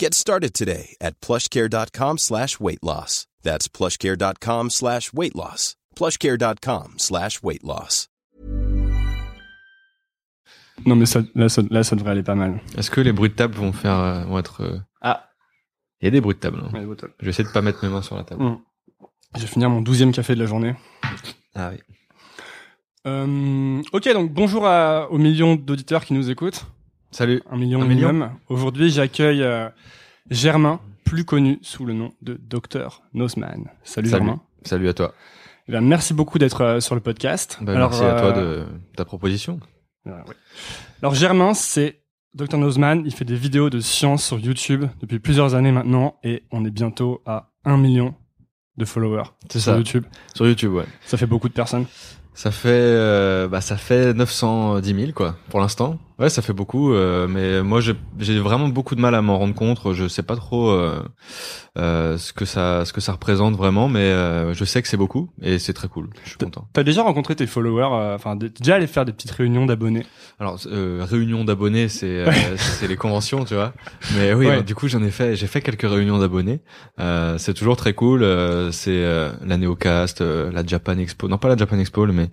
Get started today at plushcare.com slash weight loss. That's plushcare.com slash weight loss. plushcare.com slash weight loss. Non, mais ça, là, ça, là, ça devrait aller pas mal. Est-ce que les bruits de table vont faire, euh, vont être, euh, Ah! Il y a des bruits de table. hein. Ouais. Je vais essayer de pas mettre mes mains sur la table. Mm. Je vais finir mon douzième café de la journée. Ah oui. Euh, ok, donc bonjour à, aux millions d'auditeurs qui nous écoutent. Salut. Un million Un million. minimum. Aujourd'hui, j'accueille euh, Germain, plus connu sous le nom de Dr Nosman. Salut, Salut. Germain. Salut à toi. Eh bien, merci beaucoup d'être euh, sur le podcast. Bah, merci à euh, toi de ta proposition. voilà. Alors Germain, c'est Dr Nosman. Il fait des vidéos de science sur YouTube depuis plusieurs années maintenant, et on est bientôt à un million de followers C'est sur ça. YouTube. Sur YouTube, ouais. Ça fait beaucoup de personnes. Ça fait, euh, bah, ça fait 910 000, quoi, pour l'instant. Ouais, ça fait beaucoup, euh, mais moi, j'ai vraiment beaucoup de mal à m'en rendre compte. Je sais pas trop euh, euh, ce que ça, ce que ça représente vraiment, mais euh, je sais que c'est beaucoup et c'est très cool. Je suis content. T'as déjà rencontré tes followers, euh, enfin déjà allé faire des petites réunions d'abonnés? Alors, euh, réunion d'abonnés, c'est euh, c'est les conventions, tu vois. Mais oui, Ouais. alors, du coup, j'en ai fait, j'ai fait quelques réunions d'abonnés. Euh, c'est toujours très cool. euh, c'est euh, la Neocast, euh, la Japan Expo, non pas la Japan Expo, mais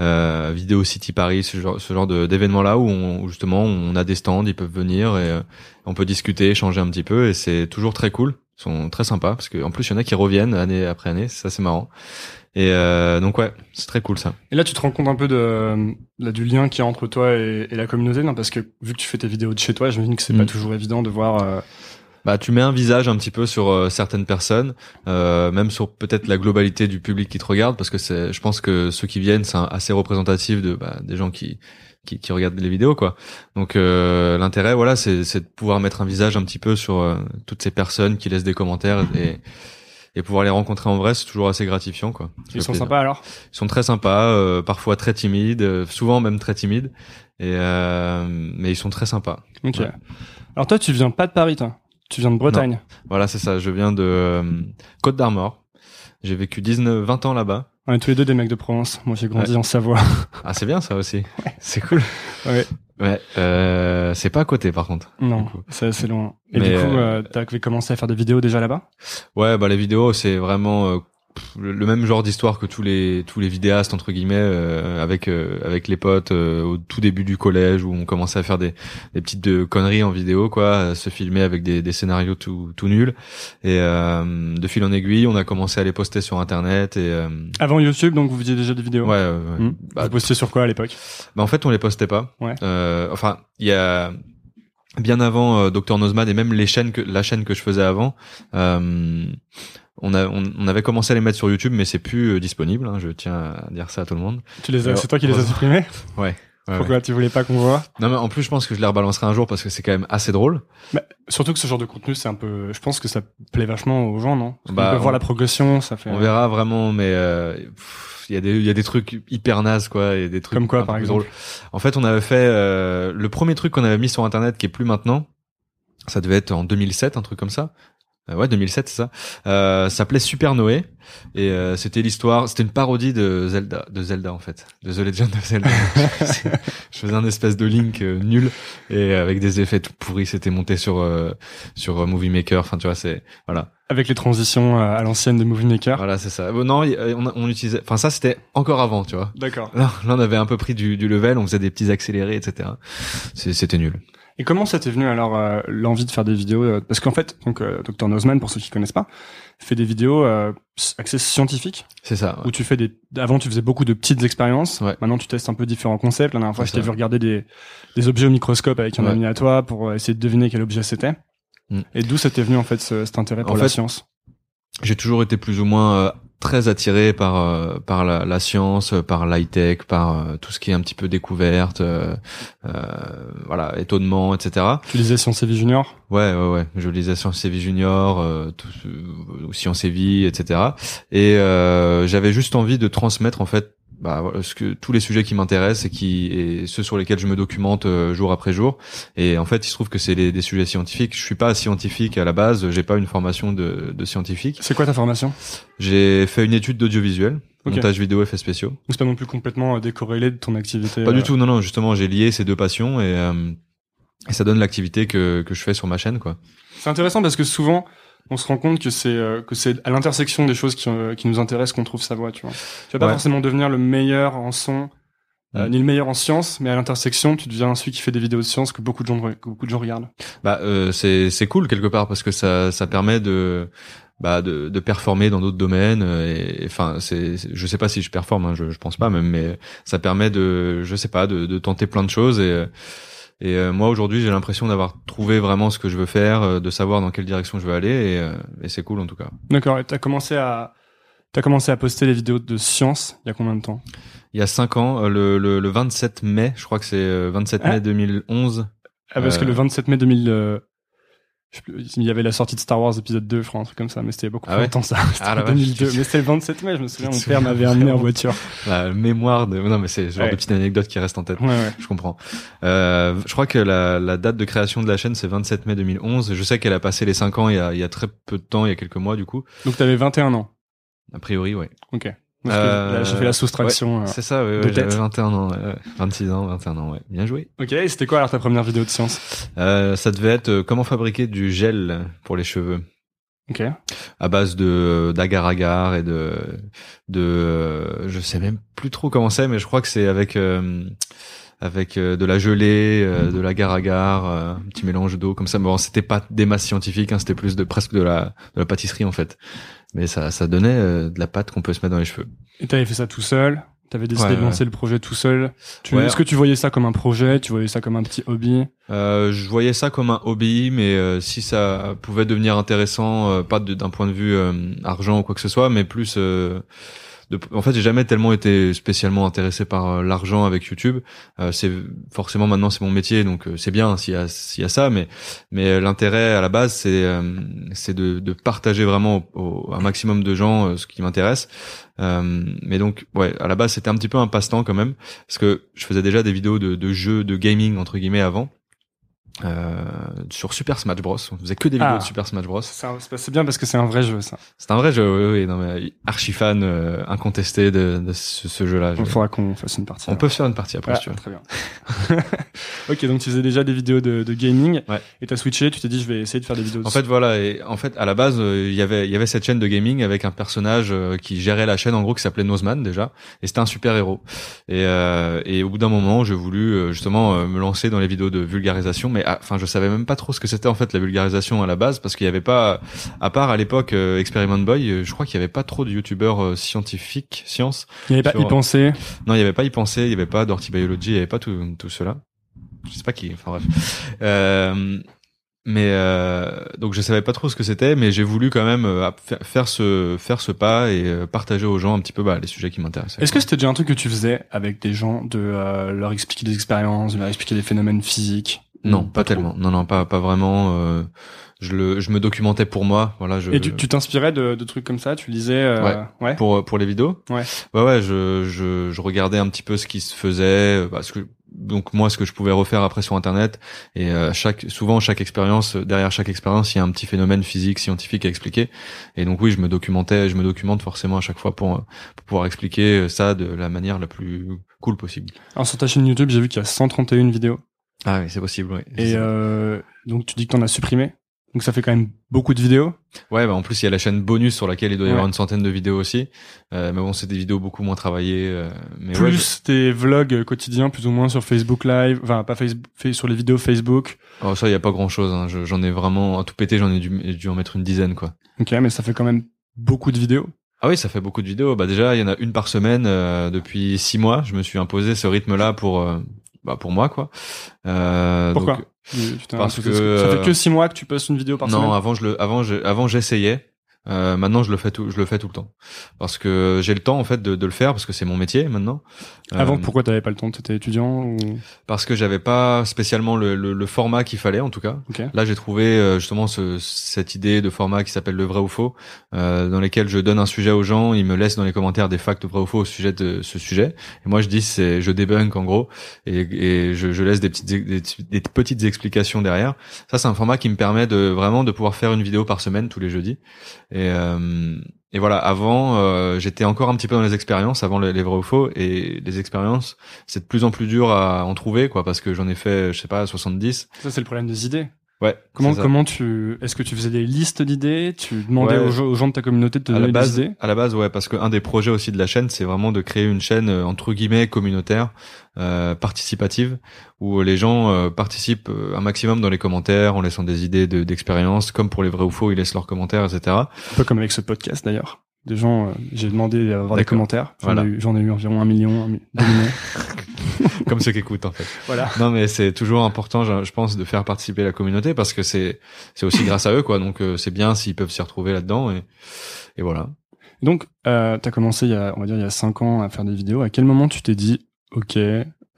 euh, Vidéo City Paris, ce genre, ce genre d'événements là où, on- où justement on a des stands, ils peuvent venir et euh, on peut discuter, échanger un petit peu et c'est toujours très cool. Ils sont très sympas parce que en plus il y en a qui reviennent année après année, ça c'est marrant. Et euh, donc ouais, c'est très cool ça. Et là, tu te rends compte un peu de, là, du lien qu'il y a entre toi et, et la communauté, non? Parce que vu que tu fais tes vidéos de chez toi, j'imagine que c'est Mm. pas toujours évident de voir. euh, Bah, tu mets un visage un petit peu sur euh, certaines personnes, euh, même sur peut-être la globalité du public qui te regarde, parce que c'est, je pense que ceux qui viennent, c'est assez représentatif de bah, des gens qui, qui qui regardent les vidéos, quoi. Donc euh, l'intérêt, voilà, c'est c'est de pouvoir mettre un visage un petit peu sur euh, toutes ces personnes qui laissent des commentaires et et pouvoir les rencontrer en vrai, c'est toujours assez gratifiant, quoi. Ils sont plaisir. sympas alors? Ils sont très sympas, euh, parfois très timides, euh, souvent même très timides, et euh, mais ils sont très sympas. Ok. Ouais. Alors toi, tu viens pas de Paris, toi? Tu viens de Bretagne? Voilà, c'est ça. Je viens de euh, Côte d'Armor. J'ai vécu 19, 20 ans là-bas. On est tous les deux des mecs de Provence. Moi, j'ai grandi en Savoie. Ah, c'est bien ça aussi. C'est cool. Ouais. Ouais. Euh, c'est pas à côté par contre. non, c'est assez loin. Et Mais, du coup, euh, euh, t'as commencé à faire des vidéos déjà là-bas? Ouais, bah les vidéos, c'est vraiment euh, le même genre d'histoire que tous les tous les vidéastes entre guillemets euh, avec euh, avec les potes euh, au tout début du collège où on commençait à faire des des petites de conneries en vidéo quoi, se filmer avec des des scénarios tout tout nuls et euh, de fil en aiguille, on a commencé à les poster sur internet et euh, Avant YouTube, donc vous faisiez déjà des vidéos. ouais, ouais. Hmm. Bah, vous postiez sur quoi à l'époque? Bah en fait on les postait pas. Ouais. Euh, enfin il y a bien avant euh, Dr Nozman et même les chaînes que la chaîne que je faisais avant, euh, on, a, on, on avait commencé à les mettre sur YouTube mais c'est plus euh, disponible. hein, je tiens à dire ça à tout le monde. Tu les as, c'est toi qui les as supprimés? Ouais. ouais, Pourquoi ouais. tu voulais pas qu'on voit? Non mais en plus je pense que je les rebalancerai un jour parce que c'est quand même assez drôle. Surtout que ce genre de contenu, c'est un peu. Je pense que ça plaît vachement aux gens, non? Bah, qu'on peut on- voir la progression, ça fait. On verra vraiment mais euh, il y a des il y a des trucs hyper nazes quoi et des trucs Comme quoi, par exemple drôles. En fait, on avait fait euh, le premier truc qu'on avait mis sur internet qui est plus maintenant. Ça devait être en 2007, un truc comme ça. Euh, ouais, 2007, c'est ça. Euh, ça s'appelait Super Noé et euh, c'était l'histoire, c'était une parodie de Zelda, de Zelda en fait, de The Legend of Zelda. je faisais un espèce de Link euh, nul et avec des effets tout pourris. C'était monté sur euh, sur Movie Maker. Enfin, tu vois, c'est voilà. Avec les transitions à l'ancienne de Movie Maker. Voilà, c'est ça. Bon, non, on, on utilisait. Enfin, ça c'était encore avant, tu vois. D'accord. Là, là, on avait un peu pris du, du level. On faisait des petits accélérés, etc. C'était nul. Et comment ça t'est venu alors euh, l'envie de faire des vidéos euh, Parce qu'en fait, donc euh, Dr Nozman, pour ceux qui connaissent pas, fait des vidéos euh, axées scientifiques. C'est ça. Ouais. Où tu fais des. Avant, tu faisais beaucoup de petites expériences. Ouais. Maintenant, tu testes un peu différents concepts. La dernière fois, je t'ai vu regarder des des objets au microscope avec un ouais. ami à toi pour essayer de deviner quel objet c'était. Mm. Et d'où ça t'est venu en fait ce, cet intérêt pour en la fait, science? J'ai toujours été plus ou moins très attiré par euh, par la, la, science, par l'high tech, par euh, tout ce qui est un petit peu découverte, euh, voilà, étonnement, etc. Tu lisais Science et Vie Junior? Ouais, ouais, ouais. Je lisais Science et Vie Junior, tout, Science et Vie, etc. Et j'avais juste envie de transmettre en fait bah, voilà, ce que tous les sujets qui m'intéressent et qui et ceux sur lesquels je me documente euh, jour après jour. Et en fait il se trouve que c'est des sujets scientifiques. Je suis pas scientifique à la base. J'ai pas une formation de, de scientifique. C'est quoi ta formation? J'ai fait une étude d'audiovisuel okay. montage vidéo effets spéciaux. C'est pas non plus complètement décorrélé de ton activité pas euh... du tout. Non non justement j'ai lié ces deux passions et, euh, et ça donne l'activité que que je fais sur ma chaîne quoi. C'est intéressant parce que souvent on se rend compte que c'est euh, que c'est à l'intersection des choses qui, euh, qui nous intéressent qu'on trouve sa voie, tu vois. Tu vas pas Ouais. forcément devenir le meilleur en son, euh, Mm. ni le meilleur en sciences, mais à l'intersection, tu deviens celui qui fait des vidéos de sciences que beaucoup de gens que beaucoup de gens regardent. bah euh, c'est c'est cool quelque part parce que ça ça permet de bah de, de performer dans d'autres domaines euh, et enfin c'est c'est- je sais pas si je performe hein, je je pense pas même mais ça permet de je sais pas de de tenter plein de choses et euh, et euh, moi aujourd'hui j'ai l'impression d'avoir trouvé vraiment ce que je veux faire euh, de savoir dans quelle direction je veux aller et, euh, et c'est cool en tout cas D'accord. Et t'as commencé à t'as commencé à poster les vidéos de sciences il y a combien de temps? Il y a cinq ans euh, le, le le 27 mai je crois que c'est euh, 27 Ah. mai 2011 ah, Parce que le 27 mai 2000, euh, je sais plus, il y avait la sortie de Star Wars épisode 2, je crois, un truc comme ça, mais c'était beaucoup Ah plus ouais longtemps ça. C'était Ah la en vache. 2002, mais c'était le 27 mai, je me souviens, mon père m'avait amené en voiture. la mémoire de non mais c'est ce genre Ouais. de petite anecdote qui reste en tête Ouais, ouais. Je comprends. Euh, je crois que la, la date de création de la chaîne c'est 27 mai 2011. Je sais qu'elle a passé les 5 ans il y a, il y a très peu de temps, il y a quelques mois du coup. Donc t'avais 21 ans. A priori, ouais. Ok. Euh, j'ai fait la soustraction. euh. C'est ça, ouais, ouais, j'avais tête. 21 ans, ouais, ouais. 26 ans, 21 ans, ouais. Bien joué. Ok, et c'était quoi alors ta première vidéo de science? Euh, ça devait être euh, comment fabriquer du gel pour les cheveux? Ok. à base de d'agar-agar et de de euh, je sais même plus trop comment c'est mais je crois que c'est avec euh, avec euh, de la gelée, euh, de l'agar-agar, euh, un petit mélange d'eau comme ça. Bon, c'était pas des masses scientifiques, hein, c'était plus de presque de la de la pâtisserie en fait. Mais ça ça donnait euh, de la pâte qu'on peut se mettre dans les cheveux. Et t'avais fait ça tout seul? T'avais décidé Ouais, de lancer le projet tout seul? Ouais. Est-ce que tu voyais ça comme un projet? Tu voyais ça comme un petit hobby? Euh, je voyais ça comme un hobby, mais euh, si ça pouvait devenir intéressant, euh, pas d'un point de vue euh, argent ou quoi que ce soit, mais plus euh, en fait, j'ai jamais tellement été spécialement intéressé par euh, l'argent avec YouTube. Euh, c'est forcément maintenant c'est mon métier, donc euh, c'est bien s'il y a y a ça, mais mais euh, l'intérêt à la base c'est c'est de, de partager vraiment au, au- un maximum de gens ce qui m'intéresse. Mais donc ouais, à la base c'était un petit peu un passe-temps quand même, parce que je faisais déjà des vidéos de, de jeux de gaming entre guillemets avant. Euh, sur Super Smash Bros. On faisait que des vidéos Ah. de Super Smash Bros. C'est bien parce que c'est un vrai jeu ça. C'est un vrai jeu, oui, oui, non mais archi fan euh, incontesté de, de ce, ce jeu-là. Il faudra qu'on fasse une partie. On peut faire une partie après Ah, si tu veux. très bien. ok, donc tu faisais déjà des vidéos de, de gaming Ouais. et t'as switché, tu t'es dit je vais essayer de faire des vidéos de En fait voilà, et en fait à la base euh, il y avait il y avait cette chaîne de gaming avec un personnage euh, qui gérait la chaîne en gros qui s'appelait Nozman déjà et c'était un super héros. Et euh, et au bout d'un moment j'ai voulu justement me lancer dans les vidéos de vulgarisation, mais enfin je savais même pas trop ce que c'était en fait la vulgarisation à la base parce qu'il y avait pas à part à l'époque euh, Experiment Boy, euh, je crois qu'il y avait pas trop de youtubeurs euh, scientifiques sciences. Il n'y avait pas y penser. Non, il y avait pas y penser, il y avait pas Dirty Biology, il y avait pas tout, tout cela. Je sais pas qui, enfin bref. Euh, mais euh, donc je savais pas trop ce que c'était, mais j'ai voulu quand même euh, fa- faire ce faire ce pas et euh, partager aux gens un petit peu bah, les sujets qui m'intéressaient. Est-ce que c'était déjà un truc que tu faisais avec des gens de leur expliquer des expériences, de leur expliquer des phénomènes physiques? Non, pas, tellement. Non, non, pas pas vraiment. euh, je le je me documentais pour moi, voilà. Je, Et tu tu t'inspirais de, de trucs comme ça Tu lisais euh, Ouais. ouais. pour pour les vidéos? Ouais. Ouais ouais, je je je regardais un petit peu ce qui se faisait euh, parce que donc moi ce que je pouvais refaire après sur internet et euh, chaque souvent chaque expérience derrière chaque expérience il y a un petit phénomène physique scientifique à expliquer et donc oui je me documentais je me documente forcément à chaque fois pour, pour pouvoir expliquer ça de la manière la plus cool possible Alors sur ta chaîne YouTube, j'ai vu qu'il y a 131 vidéos. Ah oui c'est possible oui Et euh, donc tu dis que t'en as supprimé. Donc ça fait quand même beaucoup de vidéos. Ouais, bah en plus il y a la chaîne bonus sur laquelle il doit y Ouais. avoir une centaine de vidéos aussi. Euh, mais bon, c'est des vidéos beaucoup moins travaillées. euh, mais ouais, Plus tes vlogs quotidiens, plus ou moins sur Facebook Live. Enfin, pas Facebook, sur les vidéos Facebook. je- oh, ça, il y a pas grand chose. Hein. Je- J'en ai vraiment à tout péter. J'en ai dû, dû en mettre une dizaine, quoi. Ok, mais ça fait quand même beaucoup de vidéos. Ah oui, ça fait beaucoup de vidéos. Bah déjà, il y en a une par semaine euh, depuis six mois. Je me suis imposé ce rythme-là pour, euh, bah pour moi, quoi. Euh, Pourquoi donc- t'es parce que, ce- ça fait euh, que six mois que tu postes une vidéo par non, semaine. avant je le, avant je, avant j'essayais. Euh, maintenant, je le fais tout, je le fais tout le temps parce que j'ai le temps en fait de, de le faire parce que c'est mon métier maintenant. Avant, Euh, pourquoi t'avais pas le temps? T'étais étudiant ou? Parce que j'avais pas spécialement le, le, le format qu'il fallait en tout cas. Ok. Là, j'ai trouvé euh, justement ce, cette idée de format qui s'appelle le vrai ou faux, euh, dans lesquels je donne un sujet aux gens, ils me laissent dans les commentaires des facts vrai ou faux au sujet de ce sujet, et moi je dis c'est je débunk en gros, et, et je, je laisse des petites des, des petites explications derrière. Ça, c'est un format qui me permet de vraiment de pouvoir faire une vidéo par semaine tous les jeudis, et euh, et voilà, avant, euh, j'étais encore un petit peu dans les expériences, avant les, les vrais ou faux, et les expériences, c'est de plus en plus dur à en trouver, quoi, parce que j'en ai fait, je sais pas, 70. Ça, c'est le problème des idées. Ouais. Comment, comment tu, est-ce que tu faisais des listes d'idées? Tu demandais Ouais. aux, gens- de ta communauté de te à la donner base, des idées? à la base, ouais, parce qu'un des projets aussi de la chaîne, c'est vraiment de créer une chaîne euh, entre guillemets communautaire, euh, participative, où les gens euh, participent euh, un maximum dans les commentaires, en laissant des idées de- d'expérience, comme pour les vrais ou faux, ils laissent leurs commentaires, etc. Un peu comme avec ce podcast d'ailleurs. Des gens, euh, j'ai demandé à avoir des commentaires. J'en Voilà. ai, eu- j'en ai eu environ un million, un mi- deux millions. comme ceux qui écoutent en fait. Voilà. Non, mais c'est toujours important, je, je pense, de faire participer la communauté parce que c'est c'est aussi grâce à eux, quoi. Donc euh, c'est bien s'ils peuvent s'y retrouver là-dedans et et voilà. Donc, euh, t'as commencé il y a, on va dire, il y a cinq ans à faire des vidéos. À quel moment tu t'es dit, ok,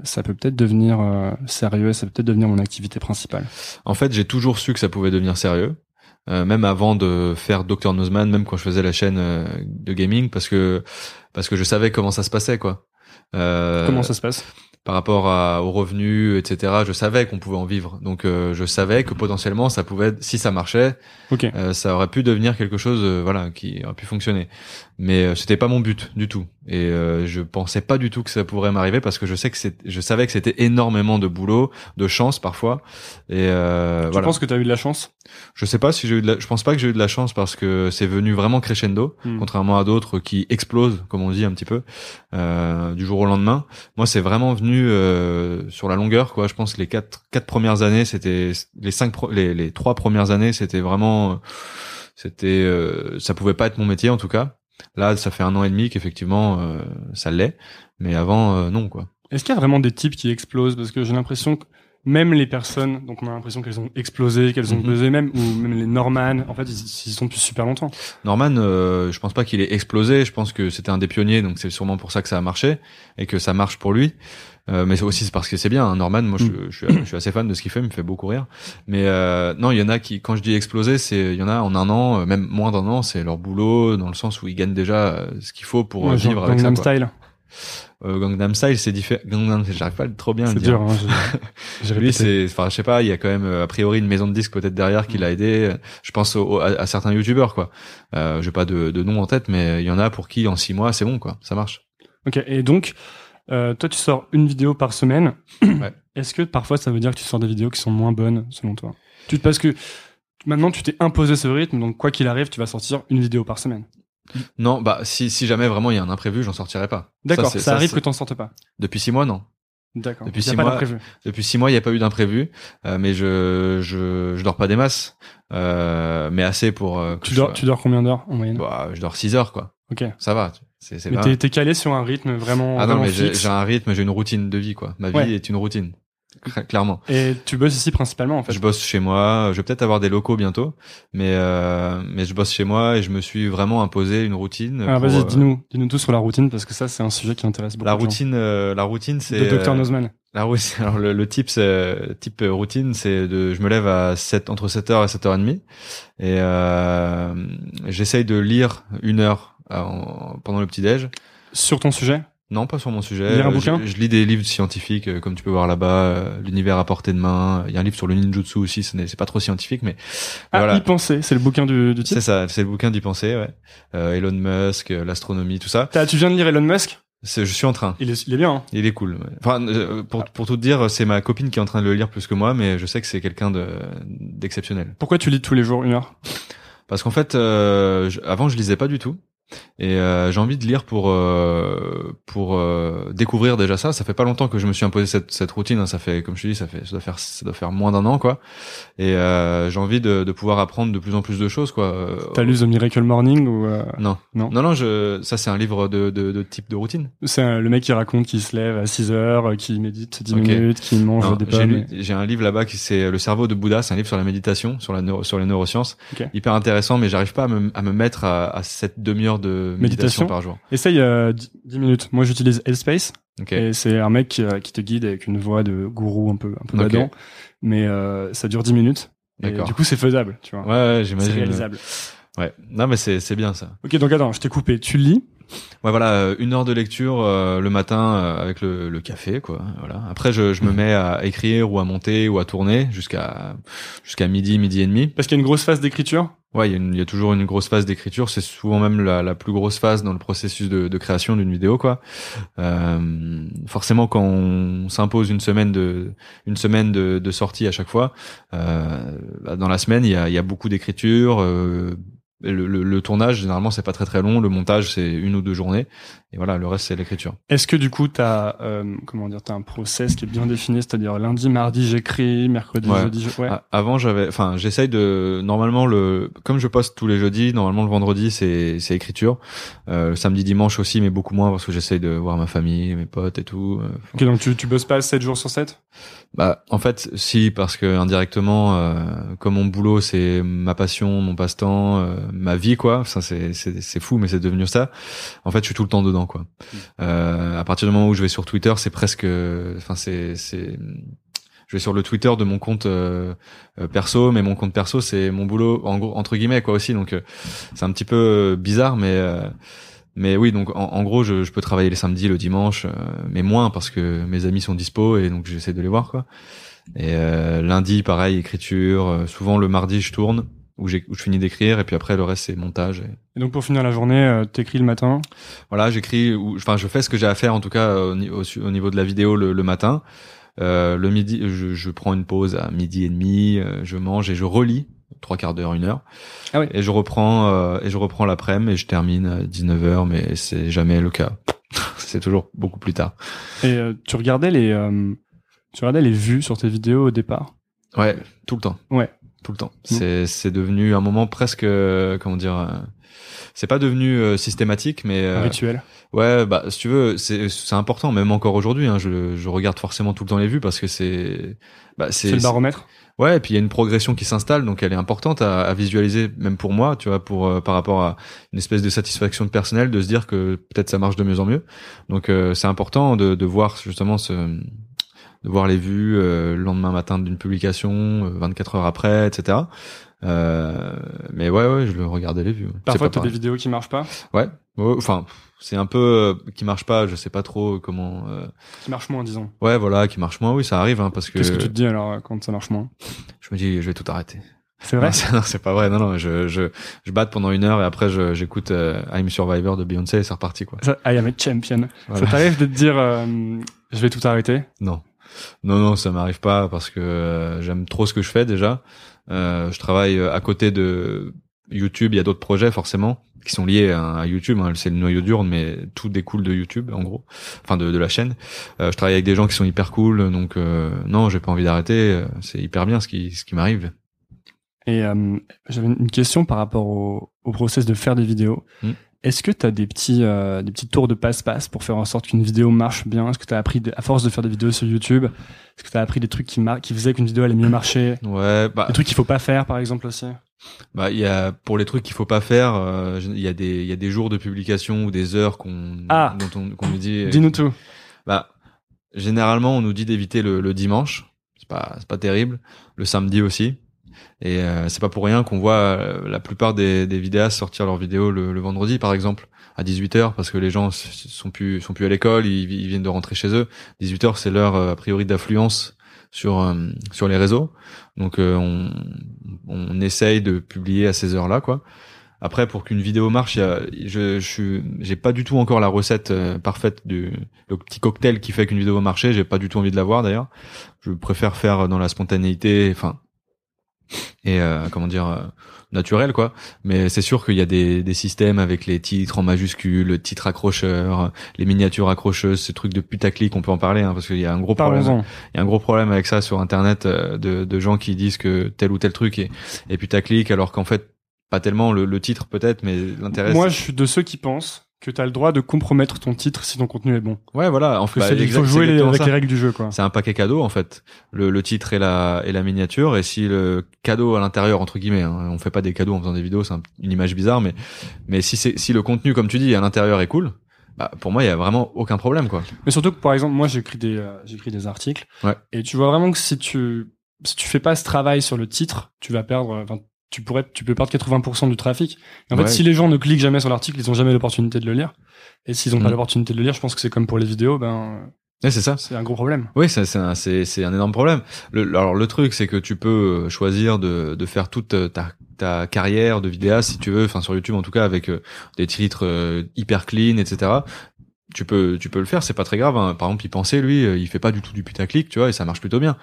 ça peut peut-être devenir euh, sérieux, ça peut peut-être devenir mon activité principale? En fait, j'ai toujours su que ça pouvait devenir sérieux. Euh, même avant de faire Dr Nozman, même quand je faisais la chaîne euh, de gaming, parce que parce que je savais comment ça se passait, quoi. Euh, Comment ça se passe? par rapport à, aux revenus, etc. Je savais qu'on pouvait en vivre, donc euh, je savais que potentiellement ça pouvait, si ça marchait, Ok. euh, ça aurait pu devenir quelque chose, euh, voilà, qui aurait pu fonctionner. Mais euh, c'était pas mon but du tout, et euh, je pensais pas du tout que ça pourrait m'arriver parce que je sais que c'est, je savais que c'était énormément de boulot, de chance parfois, et euh, Tu voilà. penses que t'as eu de la chance? Je sais pas si j'ai eu de la... je pense pas que j'ai eu de la chance parce que c'est venu vraiment crescendo, Hmm. contrairement à d'autres qui explosent, comme on dit un petit peu, euh, du jour au lendemain. Moi, c'est vraiment venu euh, sur la longueur, quoi. Je pense que les quatre quatre premières années, c'était les cinq pro- les les trois premières années, c'était vraiment c'était euh, ça pouvait pas être mon métier en tout cas. Là, ça fait un an et demi qu'effectivement euh, ça l'est, mais avant euh, non quoi. Est-ce qu'il y a vraiment des types qui explosent? Parce que j'ai l'impression que même les personnes, donc on a l'impression qu'elles ont explosé, qu'elles ont Mhm. buzzé même, ou même les Norman, en fait, ils, ils y sont depuis super longtemps. Norman, euh, je pense pas qu'il ait explosé. Je pense que c'était un des pionniers, donc c'est sûrement pour ça que ça a marché et que ça marche pour lui. Euh, mais c'est aussi c'est parce que c'est bien. hein. Norman, moi, je, Mm. je, suis, je suis assez fan de ce qu'il fait, il me fait beaucoup rire. Mais euh, non, il y en a qui, quand je dis exploser, c'est il y en a en un an, euh, même moins d'un an, c'est leur boulot dans le sens où ils gagnent déjà ce qu'il faut pour Ouais, vivre avec ça. Gangnam quoi. Style. Euh, Gangnam Style, c'est différent. Gangnam, j'arrive pas trop bien à le C'est dire. dur, hein, j'ai Lui, c'est, enfin, je sais pas, il y a quand même a priori une maison de disques peut-être derrière qui l'a aidé. Je pense au- à, à certains youtubeurs, quoi. Euh, j'ai pas de, de nom en tête, mais il y en a pour qui en six mois c'est bon, quoi. Ça marche. Ok, et donc, euh, toi, tu sors une vidéo par semaine. Ouais. Est-ce que parfois ça veut dire que tu sors des vidéos qui sont moins bonnes, selon toi? Tu, Parce que maintenant, tu t'es imposé ce rythme, donc quoi qu'il arrive, tu vas sortir une vidéo par semaine. Non, bah si, si jamais vraiment il y a un imprévu, j'en sortirai pas. D'accord, ça, ça, arrive c'est- que t'en sortes pas. Depuis six mois, non. D'accord. Depuis six mois. Depuis six mois, il n'y a pas eu d'imprévu, euh, mais je, je, je dors pas des masses, euh, mais assez pour. que Tu dors, sois- tu dors combien d'heures en moyenne? Bah, je dors six heures, quoi. Ok. Ça va. C'est, c'est Mais t'es, t'es calé sur un rythme vraiment, Ah non, vraiment mais j'ai, fixe. j'ai un rythme, j'ai une routine de vie, quoi. Ma vie Ouais. est une routine, Cla- clairement. Et tu bosses ici principalement, en fait. Je bosse chez moi. Je vais peut-être avoir des locaux bientôt, mais euh, mais je bosse chez moi et je me suis vraiment imposé une routine. Pour, vas-y, euh, dis-nous, dis-nous tout sur la routine, parce que ça, c'est un sujet qui intéresse beaucoup La de gens. routine, euh, la routine, c'est de Dr euh, Nozman. la routine. Alors le, le type, c'est type euh, routine, c'est de, je me lève à 7 entre 7h et 7h30 et euh, j'essaye de lire une heure en- pendant le petit déj. Sur ton sujet? Non, pas sur mon sujet. Lire un Euh, bouquin? je, je lis des livres scientifiques, euh, comme tu peux voir là-bas, euh, l'univers à portée de main. Il y a un livre sur le ninjutsu aussi, ce n'est- c'est pas trop scientifique, mais Ah, voilà. y penser, c'est le bouquin du, du C'est titre. ça, c'est le bouquin d'y penser, ouais. Euh, Elon Musk, euh, l'astronomie, tout ça. T'as- Tu viens de lire Elon Musk? C'est, je suis en train. il est, il est bien. Hein Il est cool. ouais. Enfin, euh, pour, pour tout te dire, c'est ma copine qui est en train de le lire plus que moi, mais je sais que c'est quelqu'un de, d'exceptionnel. Pourquoi tu lis tous les jours une heure? Parce qu'en fait, euh, je- avant, je lisais pas du tout. Et euh, j'ai envie de lire pour euh, pour euh, découvrir déjà ça. Ça fait pas longtemps que je me suis imposé cette, cette routine. hein. Ça fait, comme je te dis, ça fait ça doit faire ça doit faire moins d'un an quoi. Et euh, j'ai envie de, de pouvoir apprendre de plus en plus de choses quoi. Euh, T'as lu The Miracle Morning ou euh, Non, Non. non, non. Je ça c'est un livre de, de, de type de routine. c'est le mec qui raconte qu'il se lève à 6 heures, qui médite 10 Ok. minutes, qui mange Non, des j'ai, pommes. j'ai un livre là-bas qui c'est le cerveau de Bouddha. C'est un livre sur la méditation, sur la neuro- sur les neurosciences. Ok. Hyper intéressant, mais j'arrive pas à me, à me mettre à, à cette demi-heure de méditation, Méditation par jour. Essaye euh, 10 10 minutes. Moi, j'utilise Headspace. Ok. Et c'est un mec qui, euh, qui te guide avec une voix de gourou un peu, un peu Ok. badant. Mais euh, ça dure 10 minutes. Et du coup, c'est faisable, tu vois. Ouais, ouais, c'est j'imagine. réalisable. Ouais. Non, mais c'est c'est bien ça. Ok, donc attends, je t'ai coupé. Tu lis? Ouais, voilà, euh, une heure de lecture euh, le matin euh, avec le, le café, quoi. Voilà. Après, je, je me mets à écrire ou à monter ou à tourner jusqu'à jusqu'à midi, midi et demi. Parce qu'il y a une grosse phase d'écriture? Ouais, il y, a toujours une grosse phase d'écriture. C'est souvent même la, plus grosse phase dans le processus de, création d'une vidéo, quoi. Euh, forcément, quand on s'impose une semaine de une semaine de, sortie à chaque fois, euh, bah, dans la semaine, il y a, beaucoup d'écriture. euh, le, le, le tournage, généralement, c'est pas très très long. Le montage, c'est une ou deux journées. Et voilà, le reste, c'est l'écriture. Est-ce que du coup, t'as euh, comment dire, t'as un process qui est bien défini, c'est-à-dire lundi, mardi, j'écris, mercredi, Ouais. jeudi, je... ouais. Avant, j'avais, enfin, j'essaye de, normalement le, comme je poste tous les jeudis, normalement le vendredi c'est c'est écriture, euh, le samedi, dimanche aussi, mais beaucoup moins parce que j'essaye de voir ma famille, mes potes et tout. euh, Ok, donc tu, tu bosses pas 7 jours sur 7 Bah, en fait, si, parce que indirectement, euh, comme mon boulot, c'est ma passion, mon passe-temps, euh, ma vie, quoi. Ça, c'est, c'est, c'est fou, mais c'est devenu ça. En fait, je suis tout le temps dedans, quoi. Euh, à partir du moment où je vais sur Twitter, c'est presque, enfin, c'est, c'est, je vais sur le Twitter de mon compte euh, euh, perso, mais mon compte perso, c'est mon boulot, en gros, entre guillemets, quoi, aussi. Donc, euh, c'est un petit peu euh, bizarre, mais. euh, mais oui, donc en, en gros, je, je peux travailler les samedis, le dimanche, euh, mais moins parce que mes amis sont dispo et donc j'essaie de les voir quoi. Et euh, lundi, pareil, écriture. euh, souvent le mardi, je tourne où, où je finis d'écrire et puis après le reste c'est montage. Et Et donc pour finir la journée, euh, t'écris le matin? voilà, j'écris enfin je fais ce que j'ai à faire en tout cas au, niveau de la vidéo le, le matin. Euh, le midi, je, je prends une pause à midi et demi, euh, je mange et je relis trois quarts d'heure, une heure. Ah oui. Et je reprends euh, et je reprends l'après-midi et je termine à 19h, mais c'est jamais le cas. c'est toujours beaucoup plus tard. Et euh, tu regardais les, tu regardais les vues sur tes vidéos au départ? Ouais, tout le temps. Ouais. Tout le temps. C'est c'est devenu un moment presque euh, comment dire. euh, c'est pas devenu euh, systématique, mais Un euh, rituel. ouais, bah si tu veux, c'est c'est important, même encore aujourd'hui. Hein, je je regarde forcément tout le temps les vues parce que c'est bah C'est c'est le baromètre. Ouais, et puis il y a une progression qui s'installe, donc elle est importante à, à visualiser, même pour moi, tu vois, pour euh, par rapport à une espèce de satisfaction personnelle, de se dire que peut-être ça marche de mieux en mieux. Donc euh, c'est important de, de voir justement ce, de voir les vues euh, le lendemain matin d'une publication, euh, 24 heures après, etc. Euh, mais ouais, ouais, je le regardais les vues. Parfois, t'as des vidéos qui marchent pas, Ouais, enfin, c'est un peu euh, qui marche pas, je sais pas trop comment. euh, qui marchent moins, disons. ouais, voilà, qui marche moins. Oui, ça arrive, hein, parce que, Qu'est-ce que tu te dis alors euh, quand ça marche moins? Je me dis, je vais tout arrêter. C'est vrai? Non, c'est- pas vrai. Non, non, je, je, je batte pendant une heure et après je, j'écoute euh, I'm Survivor de Beyoncé et c'est reparti, quoi. I am a champion. Voilà. Ça t'arrive de te dire, euh, je vais tout arrêter? Non. Non, non, ça m'arrive pas parce que euh, j'aime trop ce que je fais déjà. Euh, je travaille euh, à côté de YouTube. Il y a d'autres projets forcément qui sont liés à, à YouTube. hein. C'est le noyau dur, mais tout découle de YouTube en gros, enfin de, de la chaîne. Euh, je travaille avec des gens qui sont hyper cool, donc euh, non, j'ai pas envie d'arrêter. C'est hyper bien ce qui, ce qui m'arrive. Et euh, j'avais une question par rapport au, au process de faire des vidéos. Mm. Est-ce que tu as des petits euh, des petits tours de passe-passe pour faire en sorte qu'une vidéo marche bien? Est-ce que tu as appris de- à force de faire des vidéos sur YouTube Est-ce que tu as appris des trucs qui mar- qui faisaient qu'une vidéo allait mieux marcher? Ouais, bah Des trucs qu'il faut pas faire par exemple aussi? Bah, il y a pour les trucs qu'il faut pas faire, euh, il y a des il y a des jours de publication ou des heures qu'on Ah. dont on qu'on nous dit. Dis-nous tout. Bah, généralement, on nous dit d'éviter le, le dimanche. C'est pas c'est pas terrible. Le samedi aussi. Et euh, c'est pas pour rien qu'on voit euh, la plupart des, des vidéastes sortir leurs vidéos le, le vendredi, par exemple, à 18h, parce que les gens sont plus sont plus à l'école, ils, ils viennent de rentrer chez eux. 18h, c'est l'heure euh, a priori d'affluence sur euh, sur les réseaux. Donc euh, on on essaye de publier à ces heures-là, quoi. Après, pour qu'une vidéo marche, y a, je, je j'ai pas du tout encore la recette euh, parfaite du le petit cocktail qui fait qu'une vidéo va marcher. J'ai pas du tout envie de l'avoir d'ailleurs. Je préfère faire dans la spontanéité, enfin, et euh, comment dire, euh, naturel quoi. Mais c'est sûr qu'il y a des, des systèmes avec les titres en majuscules, le titre accrocheur, les miniatures accrocheuses, ce truc de putaclic, on peut en parler hein, parce qu'il y a un gros problème. Il y a un gros problème avec ça sur internet euh, de, de gens qui disent que tel ou tel truc est, est putaclic alors qu'en fait pas tellement le, le titre peut-être mais l'intérêt Moi, je suis de ceux qui pensent que tu as le droit de compromettre ton titre si ton contenu est bon. ouais voilà en fait c'est- il faut jouer les- avec les règles du jeu, quoi. c'est un paquet cadeau en fait le, le titre et la et la miniature et si le cadeau à l'intérieur entre guillemets hein, on fait pas des cadeaux en faisant des vidéos c'est un- une image bizarre mais mais si c'est si le contenu comme tu dis à l'intérieur est cool bah pour moi il y a vraiment aucun problème quoi Mais surtout que, par exemple, moi, j'écris des, euh, j'écris des articles. Ouais. Et tu vois vraiment que si tu, si tu fais pas ce travail sur le titre, tu vas perdre, euh, enfin, tu pourrais, tu peux perdre 80% du trafic. Et en Ouais. fait, si les gens ne cliquent jamais sur l'article, ils ont jamais l'opportunité de le lire. Et s'ils ont pas Mm. l'opportunité de le lire, je pense que c'est comme pour les vidéos, ben, Ouais, c'est ça c'est un gros problème. Oui, c'est un, c'est un énorme problème. Le, alors le truc, c'est que tu peux choisir de, de faire toute ta, ta carrière de vidéaste, si tu veux, enfin sur YouTube en tout cas, avec euh, des titres euh, hyper clean, etc. Tu peux, tu peux le faire, c'est pas très grave. hein. Par exemple, il pensait lui, euh, il fait pas du tout du putaclic, tu vois, et ça marche plutôt bien.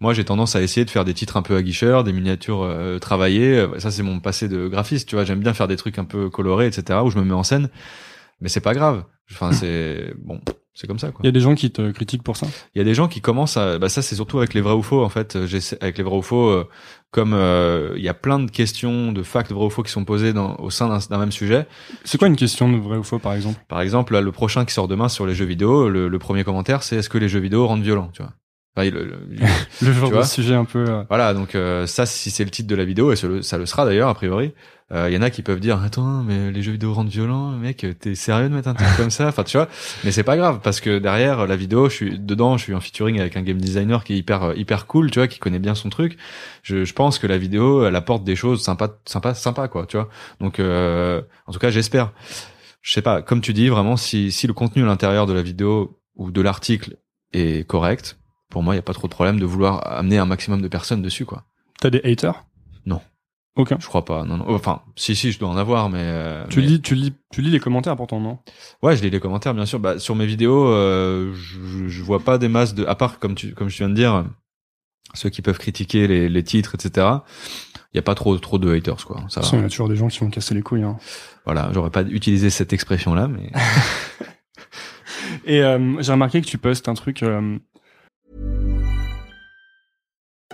Moi, j'ai tendance à essayer de faire des titres un peu aguicheurs, des miniatures euh, travaillées. Ça, c'est mon passé de graphiste, tu vois. J'aime bien faire des trucs un peu colorés, etc. Où je me mets en scène, mais c'est pas grave. Enfin, c'est bon, c'est comme ça, quoi. Il y a des gens qui te critiquent pour ça? Il y a des gens qui commencent à, bah ça c'est surtout avec les vrais ou faux en fait. Euh, avec les vrais ou faux, euh, comme euh, il y a plein de questions, de facts vrais ou faux qui sont posées dans, au sein d'un même sujet. C'est quoi une question de vrai ou faux, par exemple? Par exemple, là, le prochain qui sort demain sur les jeux vidéo, le, le premier commentaire c'est est-ce que les jeux vidéo rendent violents, tu vois? Enfin, le- le- Le genre de sujet un peu, euh, voilà, donc euh, ça si c'est le titre de la vidéo et ça le, ça le sera d'ailleurs a priori. Euh, y en a qui peuvent dire attends mais les jeux vidéo rendent violents, mec t'es sérieux de mettre un truc comme ça? Enfin tu vois, mais c'est pas grave parce que derrière la vidéo, je suis dedans, je suis en featuring avec un game designer qui est hyper euh, hyper cool, tu vois, qui connaît bien son truc. Je, je pense que la vidéo elle apporte des choses sympas sympas sympas quoi, tu vois. Donc euh, en tout cas j'espère. Je sais pas, comme tu dis vraiment si si le contenu à l'intérieur de la vidéo ou de l'article est correct, pour moi il y a pas trop de problème de vouloir amener un maximum de personnes dessus quoi. t'as des haters? Non. Aucun. Je crois pas. Non, non. Enfin, si, si, je dois en avoir, mais. euh, Tu mais- lis, tu lis, tu lis les commentaires pourtant, non? Ouais, je lis les commentaires, bien sûr. Bah, sur mes vidéos, euh, je, je vois pas des masses de. À part, comme tu, comme je viens de dire, ceux qui peuvent critiquer les, les titres, etc. Il y a pas trop, trop de haters, quoi. Ça il y a toujours des gens qui vont casser les couilles, hein. Voilà, j'aurais pas utilisé cette expression-là, mais. Et euh, j'ai remarqué que tu postes un truc.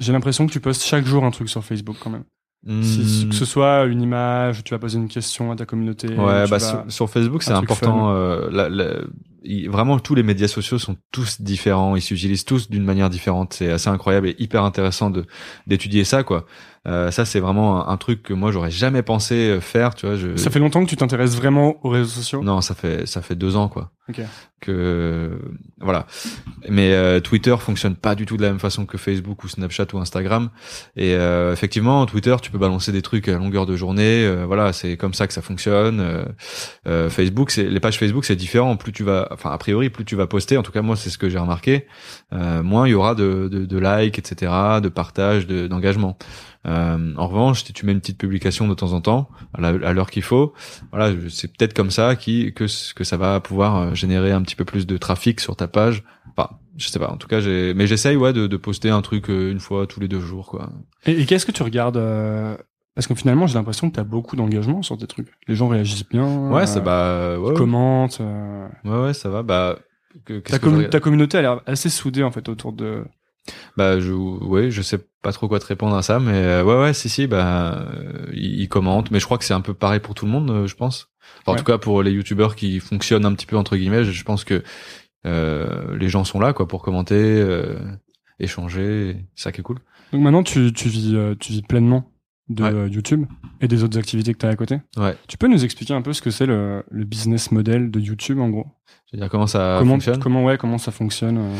J'ai l'impression que tu postes chaque jour un truc sur Facebook quand même. Si- Hmm. que ce soit une image, tu vas poser une question à ta communauté. Ouais, bah vas- sur, sur Facebook c'est important. euh, la- la- il- vraiment tous les médias sociaux sont tous différents, ils s'utilisent tous d'une manière différente. C'est assez incroyable et hyper intéressant de d'étudier ça quoi. Euh, ça, c'est vraiment un, un truc que moi j'aurais jamais pensé euh, faire. Tu vois, je... Ça fait longtemps que tu t'intéresses vraiment aux réseaux sociaux? Non, ça fait ça fait deux ans quoi. Ok. Que voilà. Mais euh, Twitter fonctionne pas du tout de la même façon que Facebook ou Snapchat ou Instagram. Et euh, effectivement, Twitter, tu peux balancer des trucs à longueur de journée. euh, voilà, c'est comme ça que ça fonctionne. Euh, Facebook, c'est les pages Facebook, c'est différent. Plus tu vas, enfin a priori, plus tu vas poster. En tout cas, moi, c'est ce que j'ai remarqué. euh, moins il y aura de, de, de likes, etc., de partage, de- d'engagement. Euh, en revanche, si tu mets une petite publication de temps en temps, à l'heure qu'il faut, voilà, c'est peut-être comme ça qui que que ça va pouvoir euh, générer un petit peu plus de trafic sur ta page. Enfin, je sais pas. En tout cas, j'ai, mais j'essaye ouais de, de poster un truc euh, une fois tous les deux jours, quoi. Et, et qu'est-ce que tu regardes euh, Parce que finalement, j'ai l'impression que tu as beaucoup d'engagement sur tes trucs. Les gens réagissent bien. Ouais, euh, ça bah ouais, ouais, commentent. euh, ouais, ouais, ça va. Bah, que, ta, je regarde ta communauté a l'air assez soudée en fait autour de. Bah je ouais, je sais pas trop quoi te répondre à ça mais euh, ouais ouais si si bah euh, ils, ils commentent mais je crois que c'est un peu pareil pour tout le monde euh, je pense. Enfin, en Ouais. tout cas pour les youtubeurs qui fonctionnent un petit peu entre guillemets, je, pense que euh, les gens sont là quoi pour commenter, euh, échanger, c'est ça qui est cool. Donc maintenant, tu, tu vis euh, tu vis pleinement de Ouais. euh, YouTube et des autres activités que tu as à côté. Ouais. Tu peux nous expliquer un peu ce que c'est le, le business model de YouTube en gros? Je veux dire comment ça Comment fonctionne? comment ouais comment ça fonctionne euh,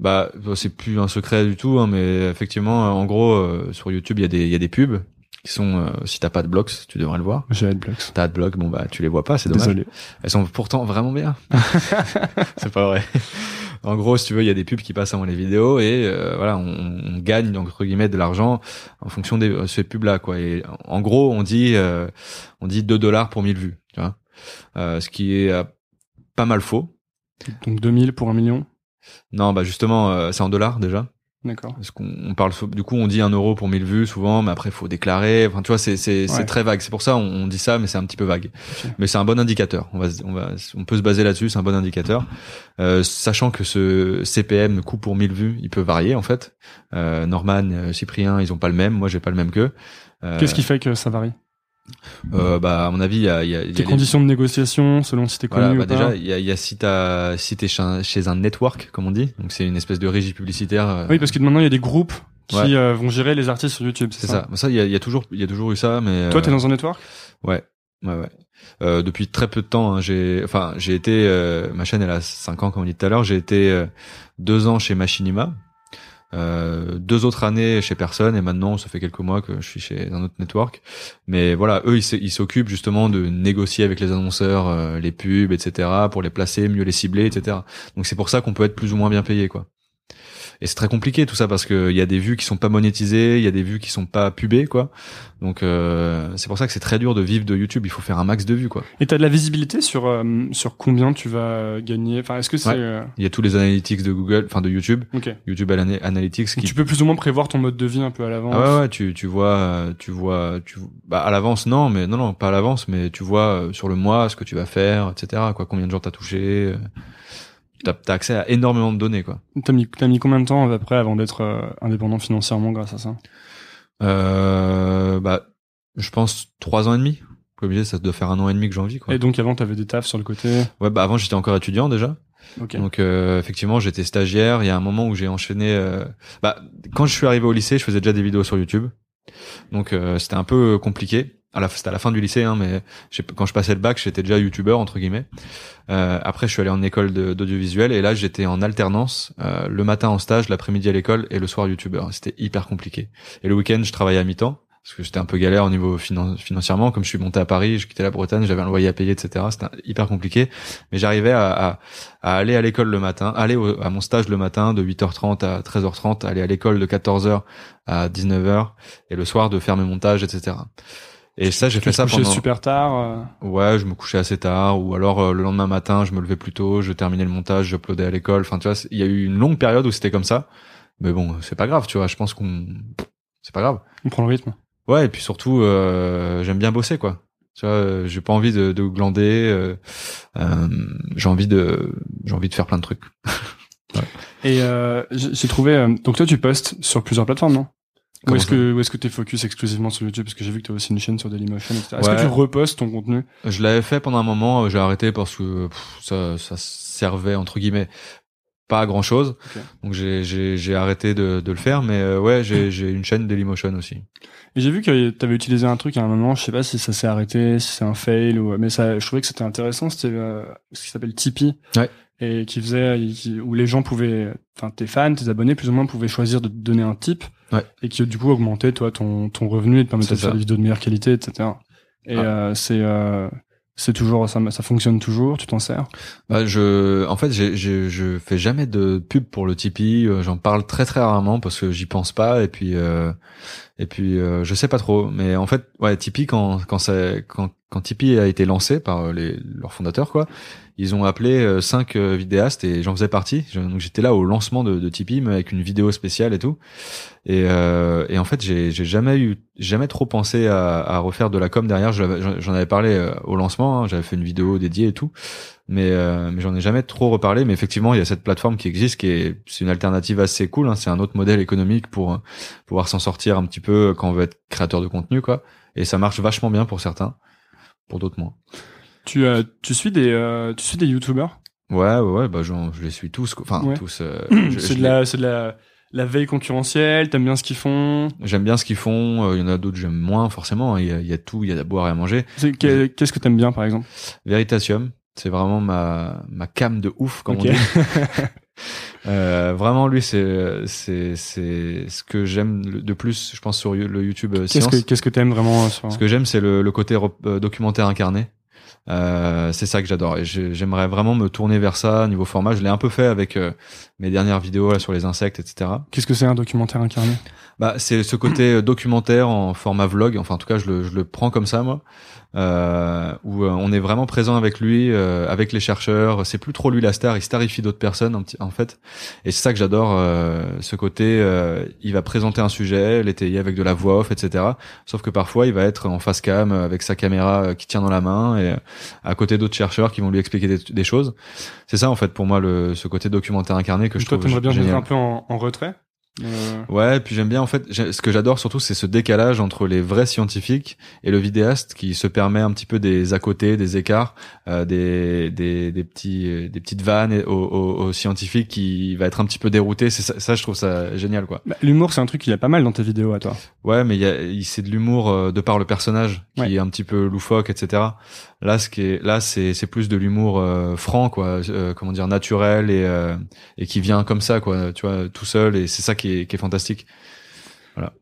Bah c'est plus un secret du tout hein, mais effectivement euh, en gros euh, sur YouTube, il y a des y a des pubs qui sont euh, si t'as pas de blogs, tu devrais le voir. J'ai Adblocks. T'as de blogs, bon bah tu les vois pas, c'est dommage. Désolé. Elles sont pourtant vraiment bien. c'est pas vrai. En gros, si tu veux, il y a des pubs qui passent avant les vidéos et euh, voilà, on, on gagne entre guillemets de l'argent en fonction de euh, ces pubs là quoi. Et en gros, on dit euh, on dit 2 dollars pour 1000 vues, tu vois. Euh, ce qui est pas mal faux. Donc 2000 pour un million? Non, bah justement, euh, c'est en dollars déjà. D'accord. Parce qu'on on parle du coup on dit un euro pour 1000 vues souvent, mais après faut déclarer. Enfin tu vois c'est c'est Ouais. très vague. C'est pour ça on, on dit ça, mais c'est un petit peu vague. Mais c'est un bon indicateur. On va on va on peut se baser là-dessus. C'est un bon indicateur, Euh, sachant que ce CPM le coût pour 1000 vues il peut varier en fait. Euh, Norman, euh, Cyprien ils ont pas le même. Moi j'ai pas le même qu'eux. Euh, Qu'est-ce qui fait que ça varie? Euh, bah à mon avis il y a, y a, y a les- conditions de négociation selon si t'es connu voilà, bah déjà, il y a, y a si t'as, si t'es chez un, chez un network, comme on dit, donc c'est une espèce de régie publicitaire. euh, Oui, parce que maintenant il y a des groupes qui Ouais. euh, vont gérer les artistes sur YouTube. c'est ça. Ça, il y a, y a toujours, il y a toujours eu ça, mais. Toi, euh, t'es dans un network? Ouais, ouais, ouais. Euh, depuis très peu de temps, hein, j'ai, enfin, j'ai été, euh, ma chaîne elle a 5 ans, comme on dit tout à l'heure. J'ai été euh, deux ans chez Machinima, euh, deux autres années chez personne, et maintenant ça fait quelques mois que je suis chez un autre network. Mais voilà, eux ils s'occupent justement de négocier avec les annonceurs euh, les pubs, etc., pour les placer, mieux les cibler, etc. Donc c'est pour ça qu'on peut être plus ou moins bien payé, quoi. Et c'est très compliqué tout ça parce que il y a des vues qui sont pas monétisées, il y a des vues qui sont pas pubées, quoi. Donc euh, c'est pour ça que c'est très dur de vivre de YouTube. Il faut faire un max de vues, quoi. Et t'as de la visibilité sur euh, sur combien tu vas gagner? Enfin, est-ce que c'est Ouais. euh, Il y a tous les analytics de Google, enfin de YouTube, ok YouTube Ana- Analytics qui tu peux plus ou moins prévoir ton mode de vie un peu à l'avance. Ah ouais, ouais, tu, tu vois, tu vois, tu, bah, à l'avance, non, mais non, non, pas à l'avance, mais tu vois euh, sur le mois ce que tu vas faire, etc., quoi, combien de gens t'as touché, euh, t'as, t'as accès à énormément de données, quoi. T'as mis t'as mis combien de temps après avant d'être euh, indépendant financièrement grâce à ça? Euh, bah, je pense trois ans et demi. Disais, ça doit faire un an et demi que j'en vis, quoi. Et donc avant t'avais des tafs sur le côté? Ouais, bah, avant, j'étais encore étudiant, déjà. Donc, euh, effectivement, j'étais stagiaire. Il y a un moment où j'ai enchaîné, euh, bah, quand je suis arrivé au lycée, je faisais déjà des vidéos sur YouTube. Donc, euh, c'était un peu compliqué. C'était à la fin du lycée, hein, mais quand je passais le bac, j'étais déjà youtubeur entre guillemets. Euh, après, je suis allé en école d'audiovisuel et là, j'étais en alternance, euh, le matin en stage, l'après-midi à l'école et le soir youtubeur. C'était hyper compliqué. Et le week-end, je travaillais à mi-temps parce que j'étais un peu galère au niveau finan- financièrement. Comme je suis monté à Paris, je quittais la Bretagne, j'avais un loyer à payer, etc. C'était hyper compliqué. Mais j'arrivais à, à, à aller à l'école le matin, aller au- à mon stage le matin de 8h30 à 13h30, aller à l'école de 14h à 19h et le soir de faire mes montages, etc. Et ça, j'ai fait ça couchais pendant. super tard. euh, Ouais, je me couchais assez tard, ou alors euh, le lendemain matin, je me levais plus tôt, je terminais le montage, j'uploadais à l'école. Enfin, tu vois, il y a eu une longue période où c'était comme ça. Mais bon, c'est pas grave, tu vois. Je pense qu'on, c'est pas grave. On prend le rythme. Ouais, et puis surtout, euh, j'aime bien bosser, quoi. Tu vois, euh, j'ai pas envie de, de glander. euh, euh, j'ai envie de, j'ai envie de faire plein de trucs. Et euh, j'ai trouvé. euh, donc toi tu postes sur plusieurs plateformes, non? Ou Comment est-ce ça? que, ou est-ce que t'es focus exclusivement sur YouTube? Parce que j'ai vu que t'as aussi une chaîne sur Dailymotion, etc. Est-ce Ouais. que tu repostes ton contenu? Je l'avais fait pendant un moment, j'ai arrêté parce que pff, ça, ça servait entre guillemets pas grand chose. Donc j'ai j'ai j'ai arrêté de de le faire, mais euh, ouais, j'ai j'ai une chaîne Dailymotion aussi. Et j'ai vu que tu avais utilisé un truc à un moment, je sais pas si ça s'est arrêté, si c'est un fail ou mais ça je trouvais que c'était intéressant, c'était euh, ce qui s'appelle Tipeee. Ouais. Et qui faisait qui- où les gens pouvaient enfin tes fans, tes abonnés plus ou moins pouvaient choisir de te donner un tip Ouais. et qui du coup augmentait toi ton ton revenu et te permettait de faire des vidéos de meilleure qualité etc. Et Ah. euh, c'est euh, c'est toujours ça ça fonctionne toujours, tu t'en sers? Bah, je, en fait, j'ai, j'ai- je fais jamais de pub pour le Tipeee. euh, J'en parle très très rarement parce que j'y pense pas et puis euh, et puis euh, je sais pas trop. Mais en fait, ouais, Tipeee quand quand ça quand quand Tipeee a été lancé par euh, les leurs fondateurs quoi, ils ont appelé euh, cinq euh, vidéastes et j'en faisais partie. Donc j'étais là au lancement de, Tipeee mais avec une vidéo spéciale et tout. Et, euh, et en fait, j'ai jamais eu jamais trop pensé à, à refaire de la com derrière. J'en avais parlé au lancement. hein, J'avais fait une vidéo dédiée et tout mais euh, mais j'en ai jamais trop reparlé mais effectivement il y a cette plateforme qui existe qui est c'est une alternative assez cool hein, c'est un autre modèle économique pour pouvoir s'en sortir un petit peu quand on veut être créateur de contenu quoi et ça marche vachement bien pour certains pour d'autres moins Tu euh, tu suis des euh, tu suis des youtubeurs ouais ouais, bah je les suis tous quoi. enfin Ouais. tous euh, C'est de la c'est de la la veille concurrentielle, t'aimes bien ce qu'ils font? j'aime bien ce qu'ils font euh, il y en a d'autres que j'aime moins forcément hein. il y a, il y a tout il y a à boire et à manger Qu'est-ce que t'aimes bien par exemple? Veritasium c'est vraiment ma ma cam de ouf comme Ok. on dit Euh, vraiment lui c'est c'est c'est ce que j'aime de plus je pense sur le YouTube euh, Qu'est-ce que qu'est-ce que t'aimes vraiment euh, sur ce que j'aime c'est le, le côté documentaire incarné. Euh, c'est ça que j'adore. Et j'ai- j'aimerais vraiment me tourner vers ça niveau format. Je l'ai un peu fait avec euh, mes dernières vidéos là, sur les insectes etc Qu'est-ce que c'est un documentaire incarné? Bah c'est ce côté euh, documentaire en format vlog. Enfin en tout cas je le, je le prends comme ça moi. Euh, où euh, on est vraiment présent avec lui euh, avec les chercheurs. C'est plus trop lui la star. Il starifie d'autres personnes en fait. Et c'est ça que j'adore euh, ce côté euh, il va présenter un sujet l'étayer avec de la voix off etc sauf que parfois il va être en face cam avec sa caméra qui tient dans la main et à côté d'autres chercheurs qui vont lui expliquer des, des choses. C'est ça en fait pour moi le ce côté documentaire incarné que je Toi trouve t'aimerais bien génial. un peu en, en retrait? Euh, Ouais, puis j'aime bien en fait. Ce que j'adore surtout, c'est ce décalage entre les vrais scientifiques et le vidéaste qui se permet un petit peu des à côté, des écarts, euh, des, des des petits euh, des petites vannes aux, aux, aux scientifiques qui va être un petit peu dérouté. C'est ça, ça, je trouve ça génial quoi. bah, L'humour c'est un truc qu'il y a pas mal dans tes vidéos à toi. Ouais, mais il y a il- c'est de l'humour euh, de par le personnage qui Ouais. est un petit peu loufoque, etc. Là, ce qui est là, c'est c'est plus de l'humour euh, franc quoi, euh, comment dire naturel et euh, et qui vient comme ça quoi, tu vois, tout seul et c'est ça qui est qui est fantastique.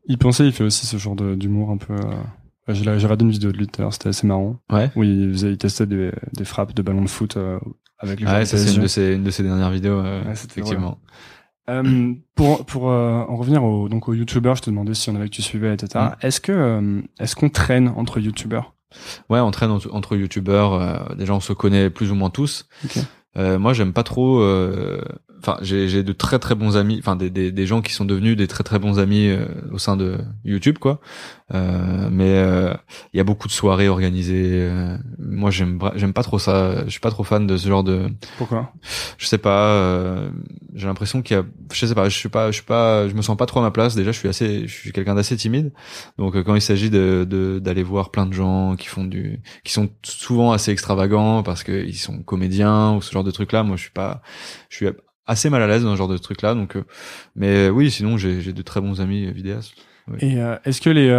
Il pensait, il fait aussi ce genre d'humour un peu. euh, J'ai regardé une vidéo de lui tout à l'heure, c'était assez marrant. Ouais. Où il, faisait, il testait des, des frappes de ballon de foot euh, avec les Ah ouais, ça c'est une de ses, une de ses dernières vidéos, euh, Ouais, effectivement. Euh, pour pour euh, en revenir au donc aux youtubeurs, je te demandais si on avait que tu suivais, etc. Mm. Est-ce que euh, est-ce qu'on traîne entre youtubeurs Ouais, on traîne entre, entre youtubeurs. euh, déjà, on se connaît plus ou moins tous. Euh, moi, j'aime pas trop. Enfin, j'ai j'ai de très très bons amis. Enfin, des, des des gens qui sont devenus des très très bons amis euh, au sein de YouTube, quoi. Euh, mais euh, il y a beaucoup de soirées organisées. euh, moi, j'aime j'aime pas trop ça. Je suis pas trop fan de ce genre de. Pourquoi? Je sais pas. euh, j'ai l'impression qu'il y a. Je sais pas. Je suis pas. Je suis pas. Je me sens pas trop à ma place. Déjà, je suis assez. Je suis quelqu'un d'assez timide. Donc, quand il s'agit de de- d'aller voir plein de gens qui font du, qui sont souvent assez extravagants parce que ils sont comédiens ou ce genre de trucs là, moi, je suis pas. Je suis assez mal à l'aise dans ce genre de trucs là. Donc, euh, mais oui, sinon, j'ai de très bons amis euh, vidéastes. Et euh, est-ce que les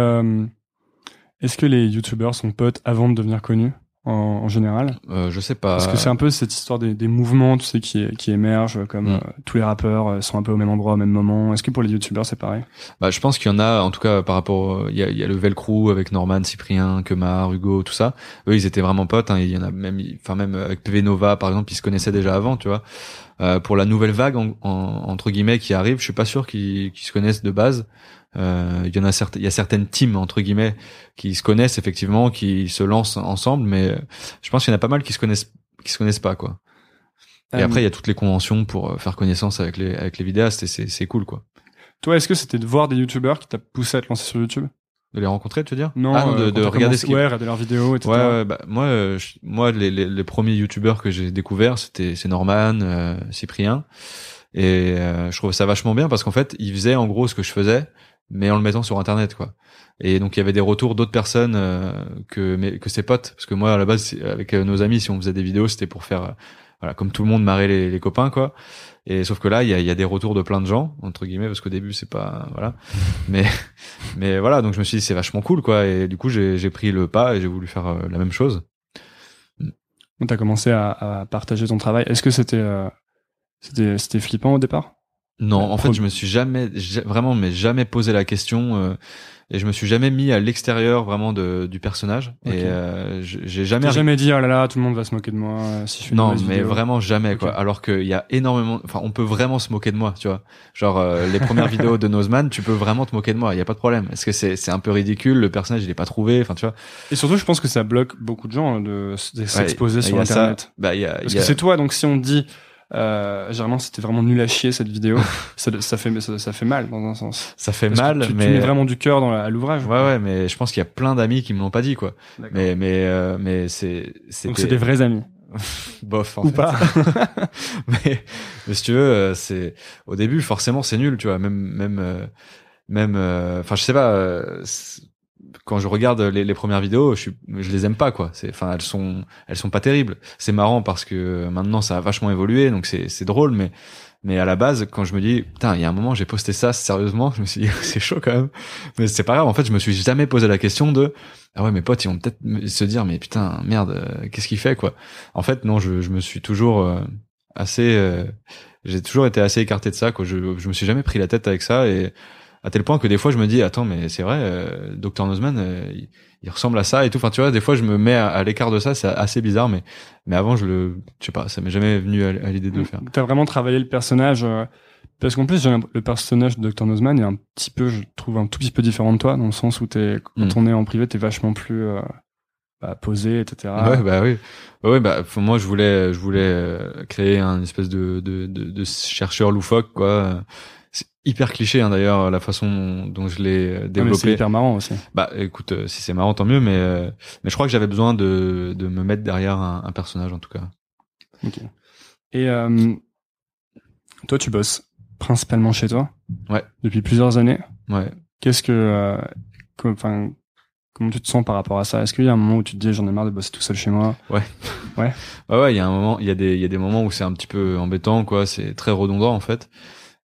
est-ce que les youtubeurs sont potes avant de devenir connus? En, en général Euh, je sais pas. Parce que c'est un peu cette histoire des, des mouvements, tu sais, qui, qui émergent, comme Mm. euh, tous les rappeurs euh, sont un peu au même endroit, au même moment. Est-ce que pour les youtubeurs, c'est pareil? Bah, je pense qu'il y en a, en tout cas, par rapport, euh, il y a, y a le Velcro avec Norman, Cyprien, Kemar, Hugo, tout ça. Eux, ils étaient vraiment potes. Hein. Il y en a même, enfin même avec PV Nova, par exemple, ils se connaissaient déjà avant, tu vois. Euh, pour la nouvelle vague, en, en- entre guillemets, qui arrive, je suis pas sûr qu'ils qu'ils se connaissent de base. Euh, il y en a certaines, il y a certaines teams entre guillemets qui se connaissent effectivement, qui se lancent ensemble, mais euh, je pense qu'il y en a pas mal qui se connaissent, qui se connaissent pas quoi. Et Euh, après, il y a toutes les conventions pour faire connaissance avec les avec les vidéastes et c'est c'est cool quoi. Toi, est-ce que c'était de voir des youtubeurs qui t'a poussé à te lancer sur YouTube? De les rencontrer, tu veux dire? Non, Ah, de, de regarder ce qu'ils Ouais, leurs vidéos, etc. Ouais, ouais, bah, moi, euh, je- moi, les, les, les premiers youtubeurs que j'ai découverts, c'était c'est Norman, euh, Cyprien, et euh, je trouve ça vachement bien parce qu'en fait, ils faisaient en gros ce que je faisais, mais en le mettant sur Internet, quoi. Et donc il y avait des retours d'autres personnes euh, que mais que ses potes, parce que moi à la base avec euh, nos amis, si on faisait des vidéos, c'était pour faire euh, voilà, comme tout le monde marrer les, les copains, quoi. Et sauf que là, il y a, il y a des retours de plein de gens entre guillemets, parce qu'au début, c'est pas voilà, mais mais voilà. Donc je me suis dit c'est vachement cool, quoi. Et du coup, j'ai j'ai pris le pas et j'ai voulu faire euh, la même chose. Tu as commencé à, à partager ton travail. Est-ce que c'était euh, c'était c'était flippant au départ? Non, en fait, je me suis jamais, ja- vraiment, mais jamais posé la question, euh, et je me suis jamais mis à l'extérieur vraiment de, du personnage. Et euh, je- j'ai jamais, jamais dit oh là là tout le monde va se moquer de moi euh, si je fais non, mais vidéo. vraiment jamais, quoi. Alors qu'il y a énormément, enfin, on peut vraiment se moquer de moi, tu vois. Genre euh, les premières vidéos de Nozman, tu peux vraiment te moquer de moi, il y a pas de problème. Est-ce que c'est c'est un peu ridicule, le personnage il est pas trouvé, enfin, tu vois. Et surtout, je pense que ça bloque beaucoup de gens hein, de, s'exposer Ouais, sur a ça. Internet. Bah, il y a, Parce y a- que c'est toi, donc si on dit, euh, généralement c'était vraiment nul à chier cette vidéo, ça, ça fait ça, ça fait mal dans un sens. ça fait Parce mal, tu, tu mais mets vraiment du cœur dans la- à l'ouvrage. ouais, ouais, mais je pense qu'il y a plein d'amis qui me l'ont pas dit, quoi. Mais mais euh, mais c'est donc c'est des vrais amis. bof en Ou fait. pas. mais, mais si tu veux euh, c'est au début forcément c'est nul tu vois même même euh, même euh, enfin je sais pas euh, quand je regarde les, premières vidéos je suis je les aime pas quoi. Enfin elles sont elles sont pas terribles. C'est marrant parce que maintenant ça a vachement évolué donc c'est c'est drôle mais mais à la base quand je me dis putain il y a un moment j'ai posté ça sérieusement je me suis dit c'est chaud quand même. Mais c'est pas grave. En fait je me suis jamais posé la question de ah ouais mes potes ils vont peut-être se dire mais putain merde euh, qu'est-ce qu'il fait quoi. En fait non je, je me suis toujours euh, assez euh, j'ai toujours été assez écarté de ça quoi. Je je me suis jamais pris la tête avec ça et à tel point que des fois je me dis attends mais c'est vrai euh, Dr Nozman euh, il, il ressemble à ça et tout enfin tu vois des fois je me mets à, à l'écart de ça c'est assez bizarre mais mais avant je le je sais pas ça m'est jamais venu à, à l'idée de le faire T'as vraiment travaillé le personnage. euh, parce qu'en plus, le personnage de Dr. Nozman est un petit peu, je trouve, un tout petit peu différent de toi, dans le sens où t'es, quand Mm. on est en privé, t'es vachement plus euh, bah, posé, etc. Ouais, bah oui. Ouais, bah, faut- moi, je voulais, je voulais euh, créer un espèce de, de, de, de chercheur loufoque, quoi. Hyper cliché, hein, d'ailleurs, la façon dont je l'ai euh, Ah, développé. c'est hyper marrant aussi. Bah, écoute, euh, si c'est marrant, tant mieux, mais, euh, mais je crois que j'avais besoin de, de me mettre derrière un, un personnage, en tout cas. Ok. Et euh, toi, tu bosses principalement chez toi? Ouais. Depuis plusieurs années? Ouais. Qu'est-ce que, euh, enfin, comment tu te sens par rapport à ça? Est-ce qu'il y a un moment où tu te dis j'en ai marre de bosser tout seul chez moi? Ouais, ouais, il y a un moment, il y a des, il y a des moments où c'est un petit peu embêtant, quoi. C'est très redondant, en fait.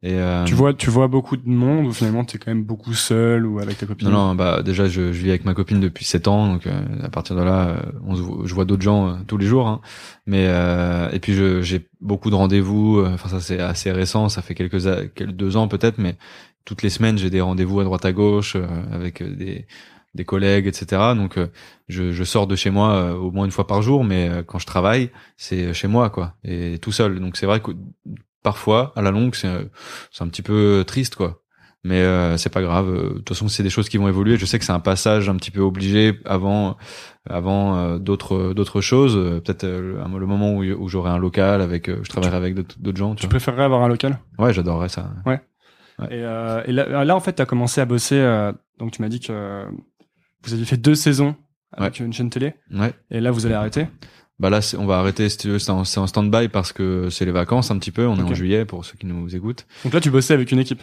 Et, euh, Tu vois, tu vois beaucoup de monde ou finalement t'es quand même beaucoup seul ou avec ta copine? Non, non, bah déjà je, je vis avec ma copine depuis 7 ans, donc euh, à partir de là, euh, on je vois d'autres gens euh, tous les jours. Hein. Mais euh, et puis j'ai beaucoup de rendez-vous. euh, Enfin ça c'est assez récent, ça fait quelques, a- quelques deux ans peut-être, mais toutes les semaines j'ai des rendez-vous à droite à gauche euh, avec des des collègues, etc. Donc euh, je, je sors de chez moi euh, au moins une fois par jour, mais euh, quand je travaille, c'est chez moi quoi, et tout seul. Donc c'est vrai que parfois à la longue c'est euh, un petit peu triste quoi mais euh, c'est pas grave. Euh, De toute façon, c'est des choses qui vont évoluer. Je sais que c'est un passage un petit peu obligé avant, avant euh, d'autres d'autres choses. Euh, Peut-être euh, le, moment où, où j'aurai un local avec, euh, je travaillerai avec d'autres gens. Tu Tu préférerais avoir un local? Ouais, j'adorerais ça. Ouais. Et, euh, et là, là, en fait, t'as commencé à bosser. euh, donc, tu m'as dit que euh, vous aviez fait deux saisons avec une chaîne télé. Ouais. Et là, vous allez arrêter? Bah là, on va arrêter. Si tu veux, c'est en, c'est en stand-by parce que c'est les vacances un petit peu. On est en juillet pour ceux qui nous écoutent. Donc là, tu bossais avec une équipe.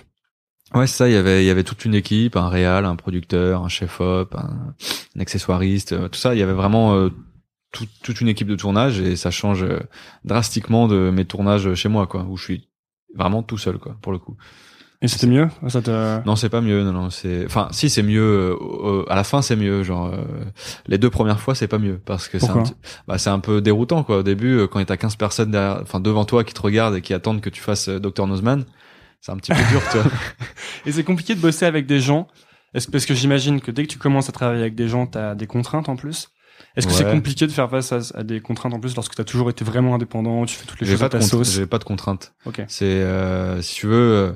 Ouais, ça. Il y avait, il y avait toute une équipe, un réal, un producteur, un chef-op, un, un accessoiriste, euh, tout ça. Il y avait vraiment euh, tout- toute une équipe de tournage et ça change euh, drastiquement de mes tournages chez moi, quoi, où je suis vraiment tout seul, quoi, pour le coup. Et c'était mieux? Ça te... Non, c'est pas mieux. Non, non, c'est. Enfin, si c'est mieux. euh, euh, à la fin, c'est mieux. Genre, euh, les deux premières fois, c'est pas mieux parce que c'est un, bah, c'est un peu déroutant, quoi. Au début, euh, quand t'as 15 personnes derrière, enfin devant toi qui te regardent et qui attendent que tu fasses euh, Dr Nozman, c'est un petit peu dur, tu vois. Et c'est compliqué de bosser avec des gens. Est-ce parce que j'imagine que dès que tu commences à travailler avec des gens, t'as des contraintes en plus. Est-ce que c'est compliqué de faire face à, à des contraintes en plus lorsque t'as toujours été vraiment indépendant, tu fais toutes les J'ai choses pas à ta sauce? j'ai pas de contraintes. Ok. C'est euh, si tu veux, euh,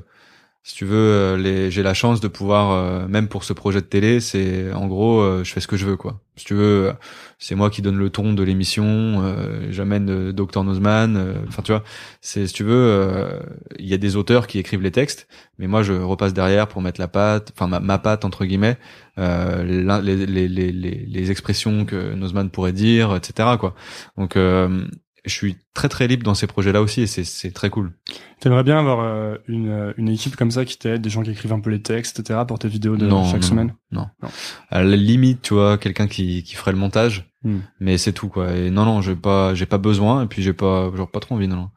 si tu veux, euh, les, j'ai la chance de pouvoir, euh, même pour ce projet de télé, c'est en gros, euh, je fais ce que je veux, quoi. Si tu veux, c'est moi qui donne le ton de l'émission, j'amène Dr Nozman, enfin tu vois, c'est si tu veux, il y a des auteurs qui écrivent les textes, mais moi je repasse derrière pour mettre la patte, enfin ma, ma patte entre guillemets, les, les, les, les, les expressions que Nozman pourrait dire, etc. quoi. Donc je suis très très libre dans ces projets-là aussi et c'est c'est très cool. T'aimerais bien avoir euh, une, euh, une équipe comme ça qui t'aide, des gens qui écrivent un peu les textes, etc. pour tes vidéos de Non, chaque non, semaine? Non. Non. À la limite, tu vois, quelqu'un qui, qui ferait le montage, Hmm. Mais c'est tout quoi. Et non non, j'ai pas j'ai pas besoin et puis j'ai pas genre pas trop envie non.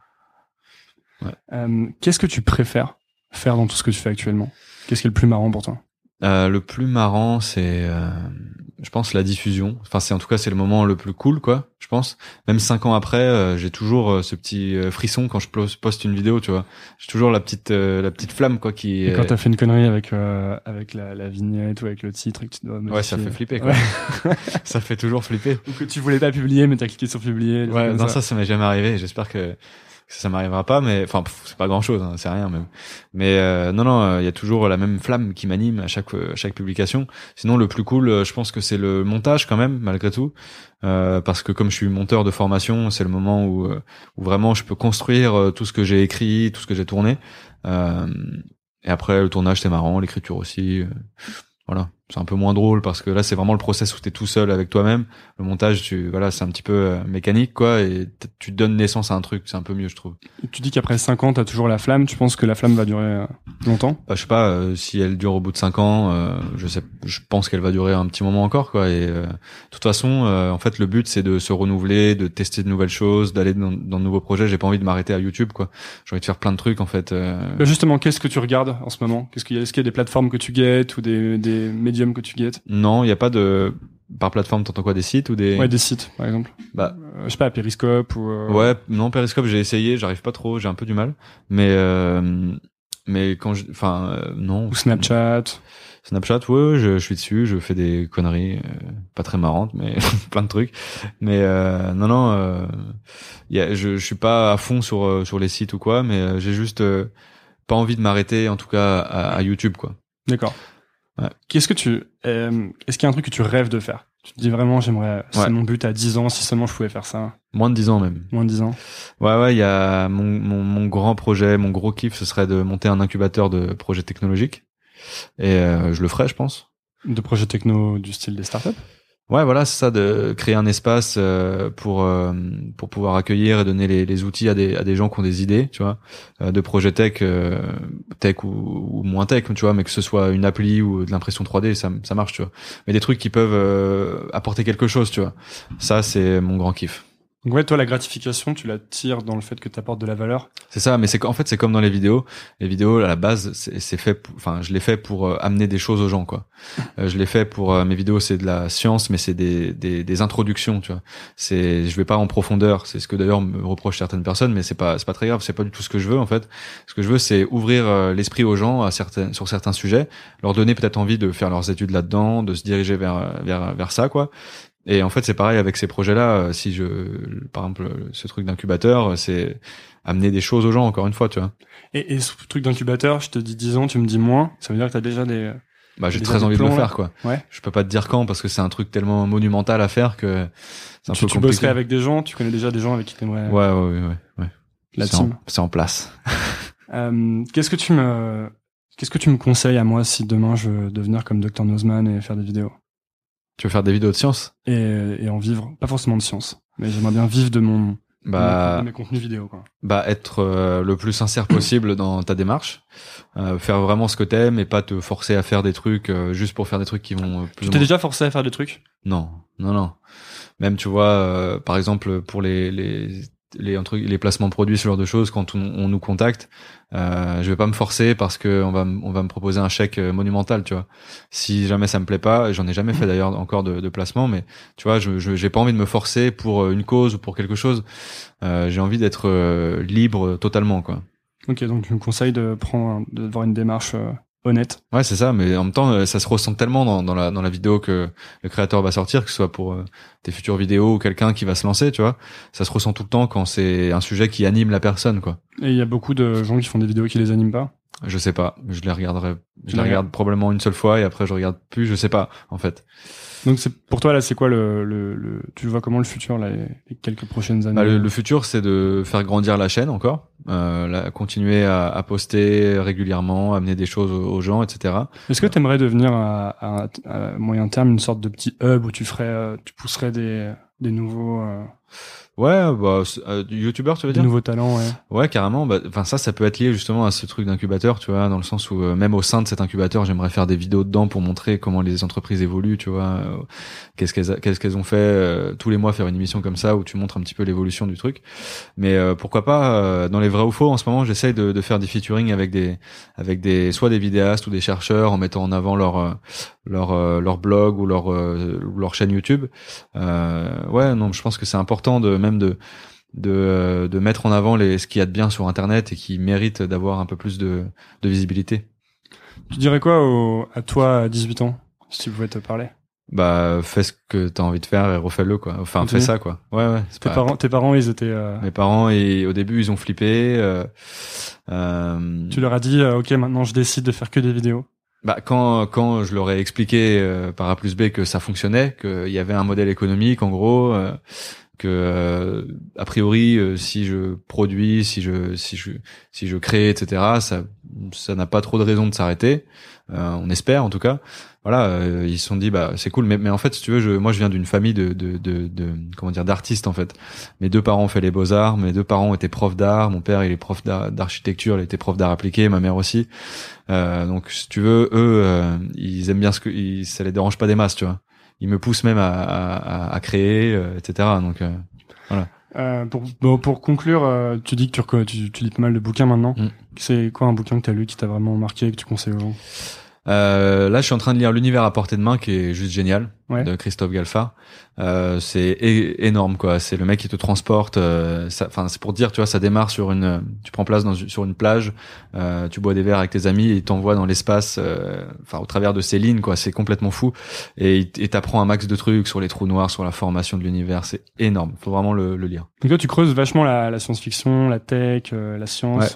non. Euh, Qu'est-ce que tu préfères faire dans tout ce que tu fais actuellement? Qu'est-ce qui est le plus marrant pour toi? Euh, le plus marrant, c'est, euh, je pense, la diffusion. Enfin, c'est en tout cas, c'est le moment le plus cool, quoi. Je pense. Même cinq ans après, euh, j'ai toujours euh, ce petit euh, frisson quand je pos- poste une vidéo, tu vois. J'ai toujours la petite, la petite flamme, quoi, qui. Et quand t'as fait une connerie avec euh, avec la, la vignette ou avec le titre et que tu dois Ouais, ça modifier. fait flipper, quoi. Ouais. ça fait toujours flipper. ou que tu voulais pas publier mais t'as cliqué sur publier. Ouais, non, comme ça, ça m'est jamais arrivé. J'espère que que ça m'arrivera pas, mais enfin, c'est pas grand chose, c'est rien même. Mais euh, non, non, il y a toujours la même flamme qui m'anime à chaque à chaque publication. Sinon, le plus cool, euh, je pense que c'est le montage quand même, malgré tout, Euh, parce que comme je suis monteur de formation, c'est le moment où euh, où vraiment je peux construire euh, tout ce que j'ai écrit, tout ce que j'ai tourné. Euh, et après, le tournage c'est marrant, l'écriture aussi. euh, voilà, c'est un peu moins drôle parce que là c'est vraiment le process où t'es tout seul avec toi-même. Le montage, tu voilà, c'est un petit peu euh, mécanique quoi, et tu donnes naissance à un truc, c'est un peu mieux je trouve. Tu dis qu'après 5 ans t'as toujours la flamme. Tu penses que la flamme va durer euh, longtemps? Bah, je sais pas euh, si elle dure au bout de cinq ans. euh, je sais, je pense qu'elle va durer un petit moment encore quoi. Et euh, de toute façon, euh, en fait, le but c'est de se renouveler, de tester de nouvelles choses, d'aller dans, dans de nouveaux projets. J'ai pas envie de m'arrêter à YouTube quoi. J'ai envie de faire plein de trucs en fait. Bah, Justement, qu'est-ce que tu regardes en ce moment? Qu'est-ce qu'il y a? Est-ce qu'il y a des plateformes que tu guettes ou des des que tu guettes Non, il y a pas de par plateforme. T'entends quoi des sites ou des Ouais, des sites par exemple. Bah Euh, je sais pas, Periscope ou. euh, Ouais, non, Periscope, j'ai essayé, j'arrive pas trop, j'ai un peu du mal. Mais, euh, mais quand je, enfin, euh, non. Ou Snapchat. Snapchat, ouais, je, je suis dessus, je fais des conneries, pas très marrantes, mais plein de trucs. Mais non, non, y a, je, je suis pas à fond sur sur les sites ou quoi, mais j'ai juste pas envie de m'arrêter, en tout cas à, à YouTube, quoi. D'accord. Ouais. Qu'est-ce que tu euh, Est-ce qu'il y a un truc que tu rêves de faire? Tu te dis vraiment, j'aimerais. C'est Ouais. mon but à 10 ans. Si seulement je pouvais faire ça. Moins de 10 ans même. Moins de 10 ans. Ouais, ouais, il y a mon, mon, mon grand projet, mon gros kiff, ce serait de monter un incubateur de projets technologiques. Et euh, je le ferai, je pense. De projets techno du style des startups? Ouais, voilà, c'est ça, de créer un espace euh, pour euh, pour pouvoir accueillir et donner les, outils à des à des gens qui ont des idées, tu vois, euh, de projets tech, tech ou, ou moins tech, tu vois, mais que ce soit une appli ou de l'impression 3D, ça ça marche, tu vois. Mais des trucs qui peuvent apporter quelque chose, tu vois. Ça, c'est mon grand kiff. Donc ouais, toi, la gratification, tu la tires dans le fait que tu apportes de la valeur? C'est ça, mais c'est qu'en fait c'est comme dans les vidéos. Les vidéos à la base c'est fait, pour- enfin je l'ai fait pour euh, amener des choses aux gens quoi. Euh, je l'ai fait pour euh, mes vidéos c'est de la science, mais c'est des, des des introductions tu vois. C'est je vais pas en profondeur. C'est ce que d'ailleurs me reprochent certaines personnes, mais c'est pas c'est pas très grave. C'est pas du tout ce que je veux en fait. Ce que je veux c'est ouvrir l'esprit aux gens à certains sur certains sujets, leur donner peut-être envie de faire leurs études là-dedans, de se diriger vers vers vers ça quoi. Et en fait, c'est pareil avec ces projets-là. Euh, Si je, par exemple, ce truc d'incubateur, euh, c'est amener des choses aux gens, encore une fois, tu vois. Et, et ce truc d'incubateur, je te dis 10 ans, tu me dis moins. Ça veut dire que tu as déjà des. Bah, j'ai très envie de le faire, quoi. Ouais. Je peux pas te dire quand parce que c'est un truc tellement monumental à faire que c'est un Tu, peu tu compliqué. bosserais avec des gens, tu connais déjà des gens avec qui t'aimerais. Ouais, ouais, ouais, ouais. ouais. La C'est team. en, c'est en place. Euh, qu'est-ce que tu me, qu'est-ce que tu me conseilles à moi si demain je veux devenir comme Dr Nozman et faire des vidéos? Tu veux faire des vidéos de science et, et en vivre, pas forcément de science, mais j'aimerais bien vivre de mon, Bah, de mes contenus vidéo quoi. bah être euh, le plus sincère possible dans ta démarche, euh, faire vraiment ce que t'aimes et pas te forcer à faire des trucs euh, juste pour faire des trucs qui vont euh, plus Tu t'es moins- déjà forcé à faire des trucs? Non, non, non. Même tu vois, euh, par exemple pour les les les un truc- les placements produits, ce genre de choses, quand on, on nous contacte, euh, je vais pas me forcer parce que on va on va me proposer un chèque euh, monumental, tu vois. Si jamais ça me plaît pas, j'en ai jamais fait d'ailleurs encore de, de placement, mais tu vois, je j'ai pas envie de me forcer pour euh, une cause ou pour quelque chose. Euh, j'ai envie d'être euh, libre totalement, quoi. Ok, donc tu me conseilles de prendre, un- de avoir une démarche honnête. Ouais, c'est ça, mais en même temps, euh, ça se ressent tellement dans, dans la dans la vidéo que le créateur va sortir, que ce soit pour euh, tes futures vidéos ou quelqu'un qui va se lancer, tu vois. Ça se ressent tout le temps quand c'est un sujet qui anime la personne, quoi. Et il y a beaucoup de gens qui font des vidéos qui les animent pas. Je sais pas, je les regarderai, je les regarde probablement une seule fois et après je regarde plus, je sais pas, en fait. Donc c'est pour toi là, c'est quoi le, le, le, tu vois comment le futur là, les, quelques prochaines années? Bah, le, le futur, c'est de faire grandir la chaîne encore, euh, la- continuer à, à poster régulièrement, amener des choses aux, aux gens, etc. Est-ce que tu aimerais devenir à, à- à moyen terme une sorte de petit hub où tu ferais, euh, tu pousserais des, des nouveaux, euh, Ouais, bah, euh, youtubeur, tu veux Des dire? nouveaux talents, ouais. Ouais, carrément. Bah, Enfin, ça, ça peut être lié justement à ce truc d'incubateur, tu vois, dans le sens où euh, même au sein de cet incubateur, j'aimerais faire des vidéos dedans pour montrer comment les entreprises évoluent, tu vois, euh, qu'est-ce qu'elles a- qu'est-ce qu'elles ont fait euh, tous les mois, faire une émission comme ça où tu montres un petit peu l'évolution du truc. Mais euh, pourquoi pas euh, dans les vrais ou faux En ce moment, j'essaye de, de faire du featuring avec des avec des soit des vidéastes ou des chercheurs en mettant en avant leur leur leur blog ou leur leur chaîne YouTube. Euh, ouais, non, je pense que c'est important de même de de, euh, de mettre en avant les, ce qu'il y a de bien sur Internet et qui mérite d'avoir un peu plus de, de visibilité. Tu dirais quoi au, à toi à 18 ans, si tu pouvais te parler? Bah, fais ce que t'as envie de faire et refais-le, quoi. Enfin, Continue. fais ça, quoi. Ouais, ouais. tes, pas- parents, tes parents, ils étaient... euh, Mes parents, et, au début, ils ont flippé. Euh, euh, Tu leur as dit, ok, maintenant je décide de faire que des vidéos? Bah quand quand je leur ai expliqué euh, par A plus B que ça fonctionnait, qu'il y avait un modèle économique en gros, euh, que euh, a priori euh, si je produis, si je si je si je crée, etc. Ça ça n'a pas trop de raison de s'arrêter. Euh, on espère en tout cas. Voilà, euh, ils se sont dit bah c'est cool, mais mais en fait si tu veux, je, moi je viens d'une famille de de de, de comment dire d'artistes en fait. Mes deux parents ont fait les beaux arts, mes deux parents étaient profs d'art, mon père il est prof d'ar- d'architecture, il était prof d'art appliqué, ma mère aussi. Euh, donc si tu veux, eux, euh, ils aiment bien ce que, ils, ça les dérange pas des masses, tu vois. Ils me poussent même à, à, à- créer, euh, etc. Donc euh, Euh, pour, bon, pour conclure, euh, tu dis que tu, tu, tu lis pas mal de bouquins maintenant. Mm. C'est quoi un bouquin que tu as lu qui t'a vraiment marqué et que tu conseilles aux gens? Euh, là, je suis en train de lire l'univers à portée de main, qui est juste génial, Ouais. de Christophe Galfard. Euh, c'est énorme, quoi. C'est le mec qui te transporte. euh, Enfin, c'est pour dire, tu vois, ça démarre sur une, tu prends place dans, sur une plage, euh, tu bois des verres avec tes amis et il t'envoie dans l'espace, euh, enfin, au travers de ces lignes, quoi. C'est complètement fou. Et il t'apprend un max de trucs sur les trous noirs, sur la formation de l'univers. C'est énorme. Faut vraiment le, le lire. Donc toi, tu creuses vachement la, la science-fiction, la tech, euh, la science. Ouais,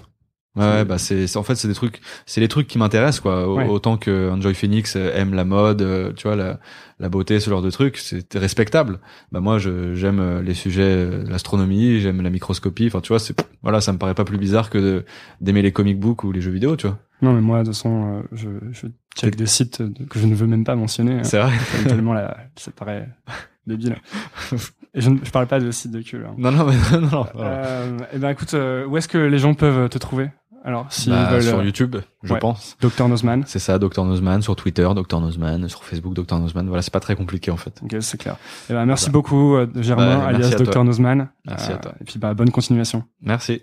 ouais, bah c'est, en fait c'est des trucs, c'est les trucs qui m'intéressent quoi. Ouais. Autant que Enjoy Phoenix euh, aime la mode, euh, tu vois la, la beauté, ce genre de trucs, c'est respectable. Bah moi je j'aime euh, les sujets, l'astronomie, j'aime la microscopie. Enfin tu vois, c'est voilà, ça me paraît pas plus bizarre que d'aimer les comic books ou les jeux vidéo, tu vois. Non, mais moi, de toute façon, je, je check des sites que je ne veux même pas mentionner. hein. C'est vrai. tellement la, ça paraît débile. Et je ne je parle pas de sites de cul. hein. Non non mais non non. Euh, eh ben écoute, euh, où est-ce que les gens peuvent te trouver? Alors, s'ils Bah, veulent sur euh, YouTube, je ouais. pense. Dr Nozman. C'est ça, Dr Nozman sur Twitter, Dr Nozman sur Facebook, Dr Nozman. Voilà, c'est pas très compliqué en fait. Ok, c'est clair. Eh ben, merci beaucoup, euh, Germain, Bah, alias. Dr Nozman. Merci à Euh, toi. Et puis, bah, bonne continuation. Merci.